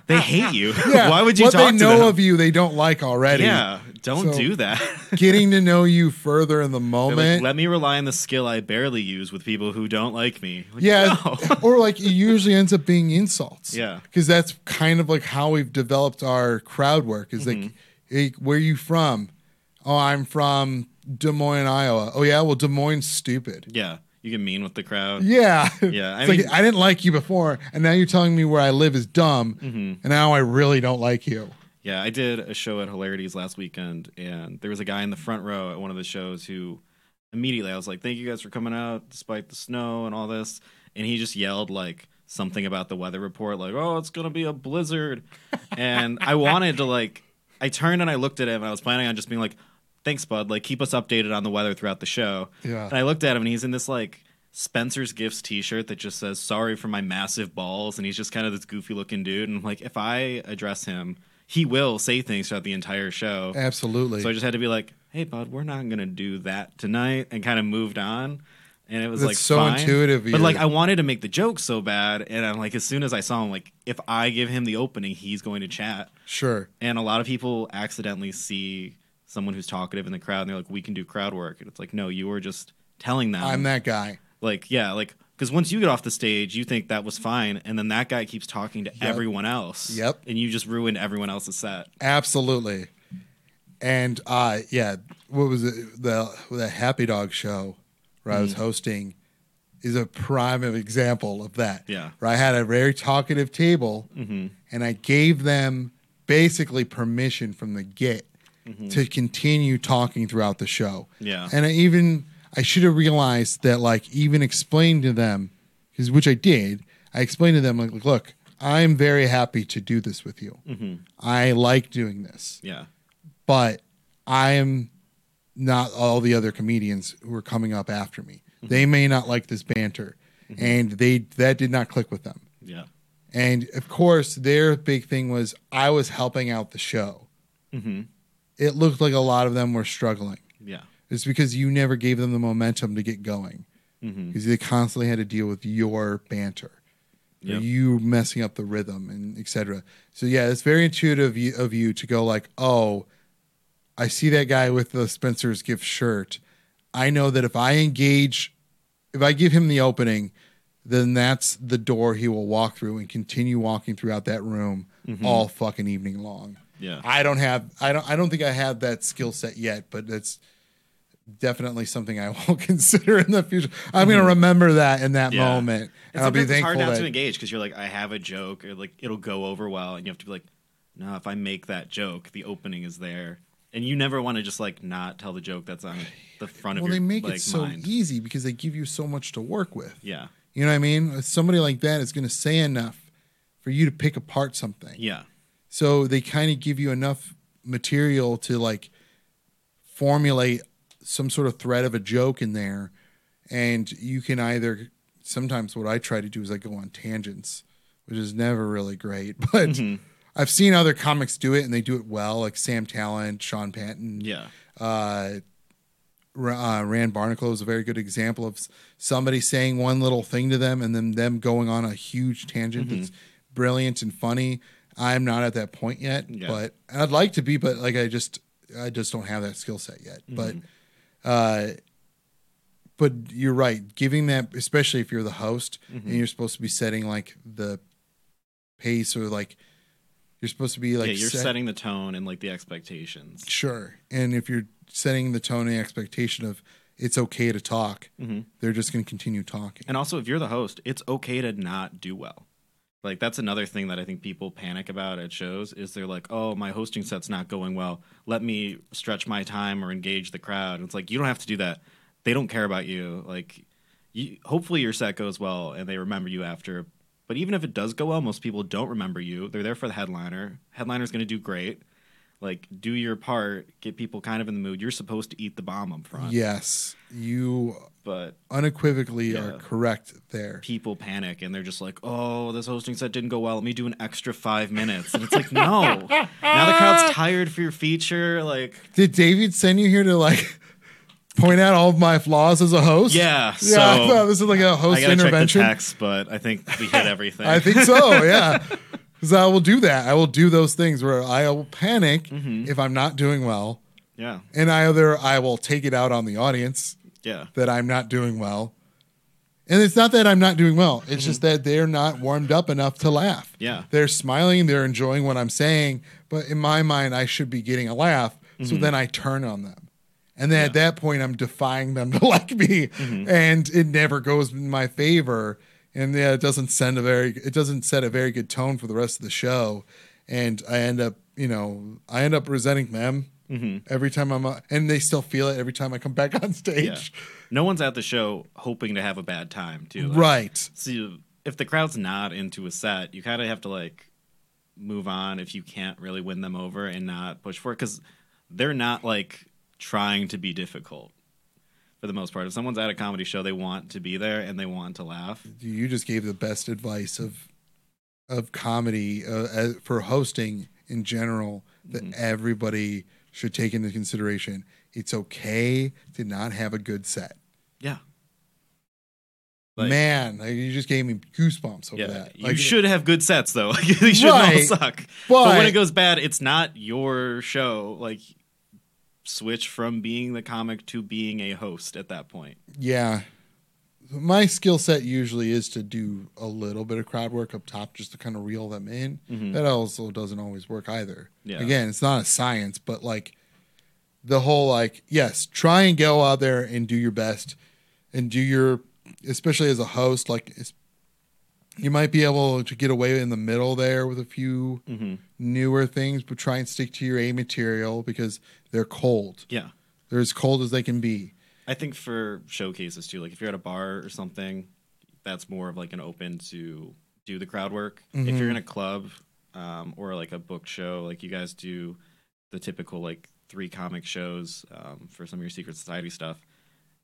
they hate you. Yeah, Why would you what talk they know of you they don't like already. yeah, don't So- do that. getting to know you further in the They're moment. like, let me rely on the skill I barely use with people who don't like me. Like, Yeah, no. or like it usually ends up being insults. Yeah. because that's kind of like how we've developed our crowd work. Is like, Mm-hmm. hey, where you from? Oh, I'm from Des Moines, Iowa. Oh yeah, well Des Moines stupid. yeah. You get mean with the crowd. Yeah, Yeah, I It's like, I didn't like you before, and now you're telling me where I live is dumb, Mm-hmm. and now I really don't like you. Yeah, I did a show at Hilarities last weekend, and there was a guy in the front row at one of the shows who immediately I was like, "Thank you guys for coming out despite the snow and all this," and he just yelled like something about the weather report, like, "Oh, it's gonna be a blizzard," and I wanted to like, I turned and I looked at him, and I was planning on just being like, "Thanks, bud. Like, keep us updated on the weather throughout the show." Yeah. And I looked at him, and he's in this like. Spencer's Gifts T-shirt that just says "Sorry for my massive balls," and he's just kind of this goofy-looking dude. And I'm like, if I address him, he will say things throughout the entire show. Absolutely. So I just had to be like, "Hey, bud, we're not gonna do that tonight," and kind of moved on. And it was That's like so fine. intuitive but like I wanted to make the joke so bad, and I'm like, as soon as I saw him, like, if I give him the opening, he's going to chat. sure. And a lot of people accidentally see someone who's talkative in the crowd, and they're like, "We can do crowd work," and it's like, no, you were just telling them, I'm that guy. like, yeah, like. Because once you get off the stage, you think that was fine, and then that guy keeps talking to everyone else. Yep. And you just ruined everyone else's set. Absolutely. And uh yeah, what was it the the Happy Dog show where I was mm. hosting is a prime example of that. Yeah. Where I had a very talkative table mm-hmm. and I gave them basically permission from the get mm-hmm. to continue talking throughout the show. Yeah. And I even I should have realized that like even explained to them because which I did. I explained to them like, look, I'm very happy to do this with you. Mm-hmm. I like doing this, Yeah. but I am not all the other comedians who are coming up after me. Mm-hmm. They may not like this banter, mm-hmm. and they that did not click with them. Yeah. And of course, their big thing was I was helping out the show. Mhm. It looked like a lot of them were struggling. Yeah. It's because you never gave them the momentum to get going. Mm-hmm. Because they constantly had to deal with your banter, Yep. you messing up the rhythm, and etc. So yeah, it's very intuitive of you- of you to go like, oh, I see that guy with the Spencer's gift shirt. I know that if I engage, if I give him the opening, then that's the door he will walk through and continue walking throughout that room mm-hmm. all fucking evening long. Yeah. I don't have I don't I don't think I have that skill set yet, but that's definitely something I will consider in the future. I'm going to remember that in that Mm-hmm. Yeah. moment, and, And I'll be sometimes it's thankful hard not to engage because you're like, I have a joke, or like it'll go over well, and you have to be like, no, if I make that joke, the opening is there, and you never want to just like not tell the joke that's on the front well of your. Well, they make like, it so mind. easy because they give you so much to work with. Yeah, You know what I mean? Somebody like that is going to say enough for you to pick apart something. yeah, So they kind of give you enough material to like formulate some sort of thread of a joke in there. And you can either, sometimes what I try to do is I go on tangents, which is never really great. But Mm-hmm. I've seen other comics do it and they do it well, like Sam Tallent, Sean Patton. yeah, Uh, uh, Rand Barnacle is a very good example of somebody saying one little thing to them and then them going on a huge tangent Mm-hmm. that's brilliant and funny. I'm not at that point yet, Yeah. but I'd like to be, but like I just I just don't have that skill set yet. Mm-hmm. But uh but you're right, giving that especially if you're the host Mm-hmm. and you're supposed to be setting like the pace or like you're supposed to be like yeah. You're set- setting the tone and like the expectations. Sure. And if you're setting the tone and expectation of it's okay to talk, Mhm. they're just going to continue talking. And also, if you're the host, it's okay to not do well. Like that's another thing that I think people panic about at shows is they're like, "Oh, my hosting set's not going well. Let me stretch my time or engage the crowd." And it's like you don't have to do that. they don't care about you. Like, you, hopefully your set goes well and they remember you after. But even if it does go well, most people don't remember you. They're there for the headliner. Headliner's going to do great. Like, do your part, get people kind of in the mood. You're supposed to eat the bomb up front. Yes, you But unequivocally Yeah. are correct there. people panic and they're just like, "Oh, this hosting set didn't go well. Let me do an extra five minutes." And it's like, no. Now the crowd's tired for your feature. Like, Did David send you here to like point out all of my flaws as a host? yeah. So Yeah, I thought this is like a host gotta intervention. check the text, but I think we hit everything. I think so. Yeah, because I will do that. I will do those things where I will panic Mm-hmm. if I'm not doing well, yeah, and either I will take it out on the audience yeah, that I'm not doing well. And it's not that I'm not doing well. It's just that they're not warmed up enough to laugh. Mm-hmm. Yeah. They're smiling, they're enjoying what I'm saying, but in my mind, I should be getting a laugh. So then I turn on them. And then at that point, I'm defying them to like me. And it never goes in my favor. And yeah, it doesn't send a very, it doesn't set a very good tone for the rest of the show. And I end up, you know, I end up resenting them every time I'm, and they still feel it every time I come back on stage. yeah. No one's at the show hoping to have a bad time, too. Like, Right. So if the crowd's not into a set, you kind of have to like move on if you can't really win them over and not push for it because they're not like trying to be difficult for the most part. If someone's at a comedy show, they want to be there and they want to laugh. you just gave the best advice of of comedy uh, as, for hosting in general that everybody should take into consideration. It's okay to not have a good set. Yeah. Like- Man, like, you just gave me goosebumps over Yeah, that. you should have good sets though. Like, they shouldn't Right, all suck. But, when it goes bad, it's not your show. Like, switch from being the comic to being a host at that point. Yeah. My skill set usually is to do a little bit of crowd work up top just to kind of reel them in. Mm-hmm. That also doesn't always work either. Yeah. Again, it's not a science, but like the whole like, yes, try and go out there and do your best and do your especially as a host, like it's, you might be able to get away in the middle there with a few mm-hmm. newer things, but try and stick to your A material because they're cold. Yeah. They're as cold as they can be. I think for showcases too, like if you're at a bar or something, that's more of like an open to do the crowd work. If you're in a club um, or like a book show, like you guys do the typical like three comic shows um, for some of your secret society stuff,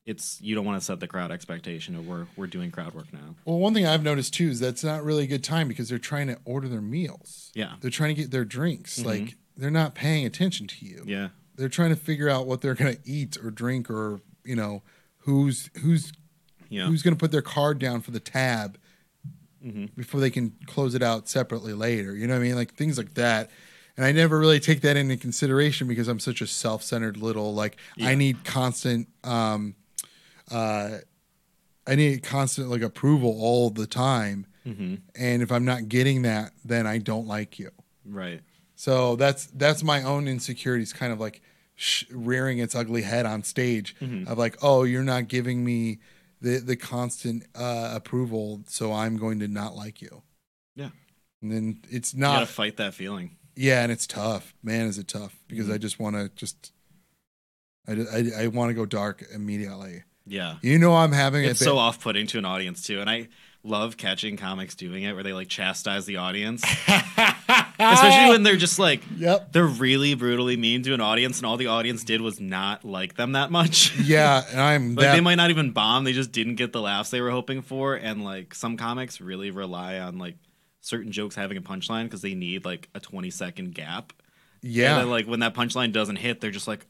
it's you don't want to set the crowd expectation of we're we're doing crowd work now. Well, one thing I've noticed too is that's not really a good time because they're trying to order their meals. Yeah, They're trying to get their drinks. Like they're not paying attention to you. yeah, They're trying to figure out what they're going to eat or drink or, you know, who's who's yeah, who's going to put their card down for the tab Mm-hmm. before they can close it out separately later. You know what I mean? Like things like that. And I never really take that into consideration because I'm such a self-centered little like I need constant um uh I need constant like approval all the time. hmm And if I'm not getting that, then I don't like you. right, So that's that's my own insecurities, kind of like sh- rearing its ugly head on stage of like, oh, you're not giving me the the constant uh, approval, so I'm going to not like you. Yeah. and then it's not you gotta fight that feeling. Yeah, and it's tough. Man, is it tough because I just want to just. I, I, I want to go dark immediately. Yeah, You know I'm having it's a so off-putting to an audience too, and I love catching comics doing it where they like chastise the audience, especially when they're just like Yep. they're really brutally mean to an audience, and all the audience did was not like them that much. Yeah, and I'm like that. they might not even bomb; they just didn't get the laughs they were hoping for. And like some comics really rely on like certain jokes having a punchline because they need like a twenty second gap. yeah, And then, like when that punchline doesn't hit, they're just like,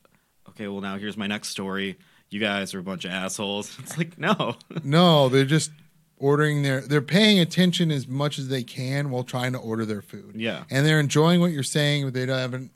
"Okay, well now here's my next story. You guys are a bunch of assholes." It's like no, No, they're just ordering their they're paying attention as much as they can while trying to order their food. yeah, And they're enjoying what you're saying, but they don't haven't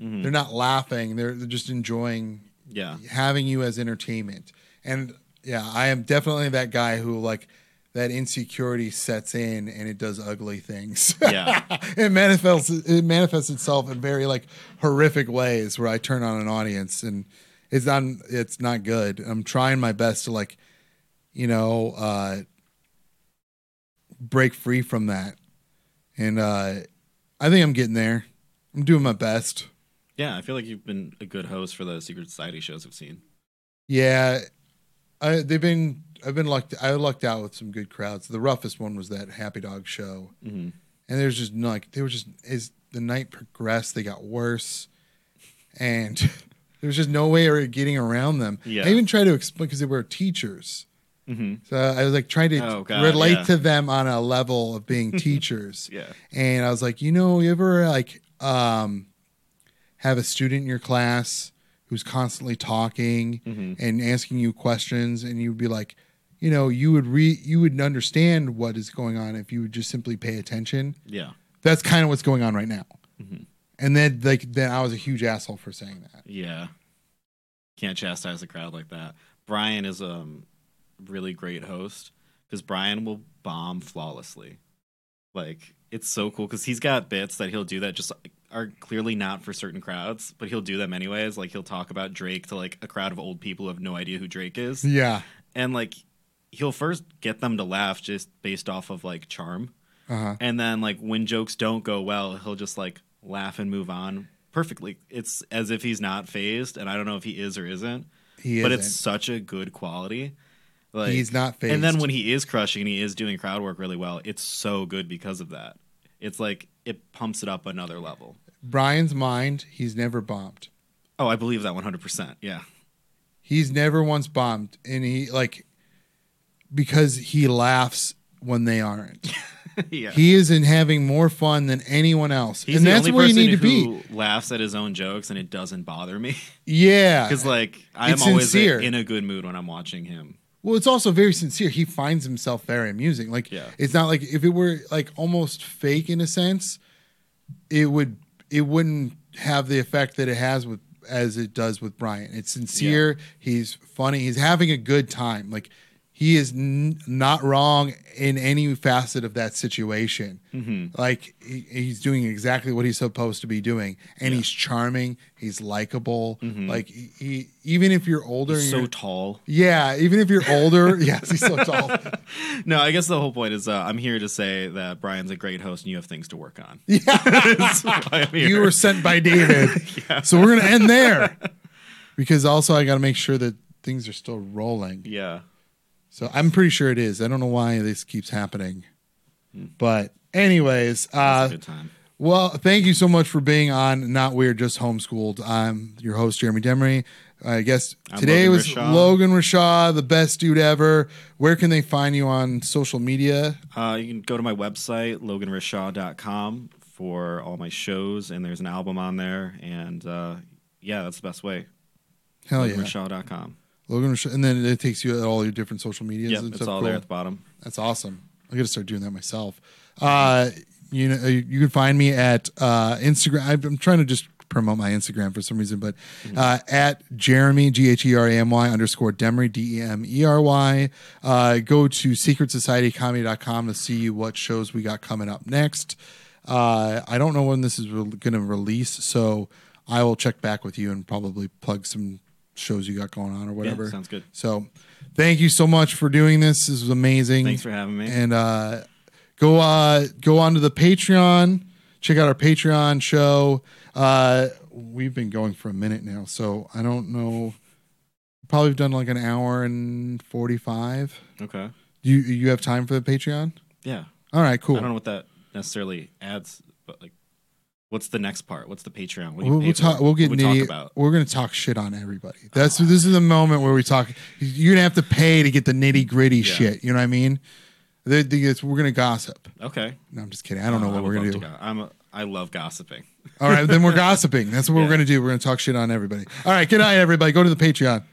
Mhm. they're not laughing. They're they're just enjoying yeah, having you as entertainment. And yeah, I am definitely that guy who like that insecurity sets in and it does ugly things. Yeah. it manifests it manifests itself in very like horrific ways where I turn on an audience and it's not it's not good. I'm trying my best to like you know uh break free from that. And uh I think I'm getting there. I'm doing my best. yeah. I feel like you've been a good host for the Secret Society shows I've seen. Yeah, I, they've been. I've been lucked. I lucked out with some good crowds. The roughest one was that Happy Dog show, Mhm. and there's just like they were just as the night progressed, they got worse, and there was just no way of getting around them. Yeah. I even tried to explain because they were teachers. Mhm. So I was like trying to Oh, God, relate yeah. to them on a level of being teachers. Yeah. And I was like, you know, you ever like um have a student in your class who's constantly talking Mhm. and asking you questions and you'd be like, you know, you would re you would understand what is going on if you would just simply pay attention. Yeah. That's kind of what's going on right now. Mhm. And then like then I was a huge asshole for saying that. Yeah. Can't chastise a crowd like that. Brian is a um, really great host because Brian will bomb flawlessly. Like it's so cool because he's got bits that he'll do that just are clearly not for certain crowds, but he'll do them anyways. Like he'll talk about Drake to like a crowd of old people who have no idea who Drake is, Yeah. and like he'll first get them to laugh just based off of like charm, Uh-huh. and then like when jokes don't go well, he'll just like laugh and move on perfectly. It's as if he's not fazed, and I don't know if he is or isn't, He but isn't. it's such a good quality. Like He's not fazed. and then when he is crushing and he is doing crowd work really well, it's so good because of that. It's like it pumps it up another level. Brian's mind, he's never bombed. Oh, I believe that 100%. Yeah. He's never once bombed, and he like because he laughs when they aren't. yeah. He is in having more fun than anyone else, He's and the that's where you need to be. laughs at his own jokes and it doesn't bother me Yeah, because like I'm It's always sincere. in a good mood when I'm watching him. Well, it's also very sincere. He finds himself very amusing. Like, Yeah. it's not like if it were like almost fake in a sense, it would it wouldn't have the effect that it has with as it does with Brian. It's sincere. He's funny. He's having a good time. Like he is n- not wrong in any facet of that situation. Mm-hmm. Like he, he's doing exactly what he's supposed to be doing, and he's charming. He's likable. Like he, he, even if you're older, and Mm-hmm. So tall. yeah, even if you're older, yes, he's so tall. No, I guess the whole point is uh, I'm here to say that Brian's a great host and you have things to work on. Yeah. That's why I'm here. you were sent by David, yeah. so we're gonna end there because also I got to make sure that things are still rolling. yeah. So I'm pretty sure it is. I don't know why this keeps happening, but anyways, uh, a good time. Well, thank you so much for being on Not Weird, Just Homeschooled. I'm your host, Gheramy Demery. I guess I'm today Logan was Rishaw. Logan Rishaw, the best dude ever. Where can they find you on social media? Uh, you can go to my website, loganrishaw.com, for all my shows, and there's an album on there. And uh, yeah, that's the best way. Hell yeah. loganrishaw.com. Logan Rishaw. And then it takes you at all your different social medias Yep, and it's stuff. all Cool. there at the bottom. That's awesome. I got to start doing that myself. Uh, you know, you can find me at uh, Instagram. I'm I'm trying to just promote my Instagram for some reason, but uh, at Gheramy G H E R A M Y underscore Demery D E M E R Y. Uh, go to secretsocietycomedy.com to see what shows we got coming up next. Uh, I don't know when this is re- going to release, so I will check back with you and probably plug some shows you got going on or whatever. Yeah, sounds good. So, thank you so much for doing this. This was amazing. Thanks for having me. And uh, go uh, go on to the Patreon. Check out our Patreon show. Uh, we've been going for a minute now, so I don't know. Probably done like an hour and forty five. okay. You you have time for the Patreon? Yeah. All right, cool. I don't know what that necessarily adds, but like, what's the next part? What's the Patreon? What do you We'll, we'll talk. We'll get we talk about. We're gonna talk shit on everybody. That's this is the moment where we talk. You're gonna have to pay to get the nitty gritty shit. You know what I mean? The, the, we're gonna gossip. Okay. No, I'm just kidding. I don't know Oh, what we're gonna do. to I'm a, I love gossiping. All right, then we're gossiping. That's what we're gonna do. We're gonna talk shit on everybody. All right, good night, everybody. Go to the Patreon.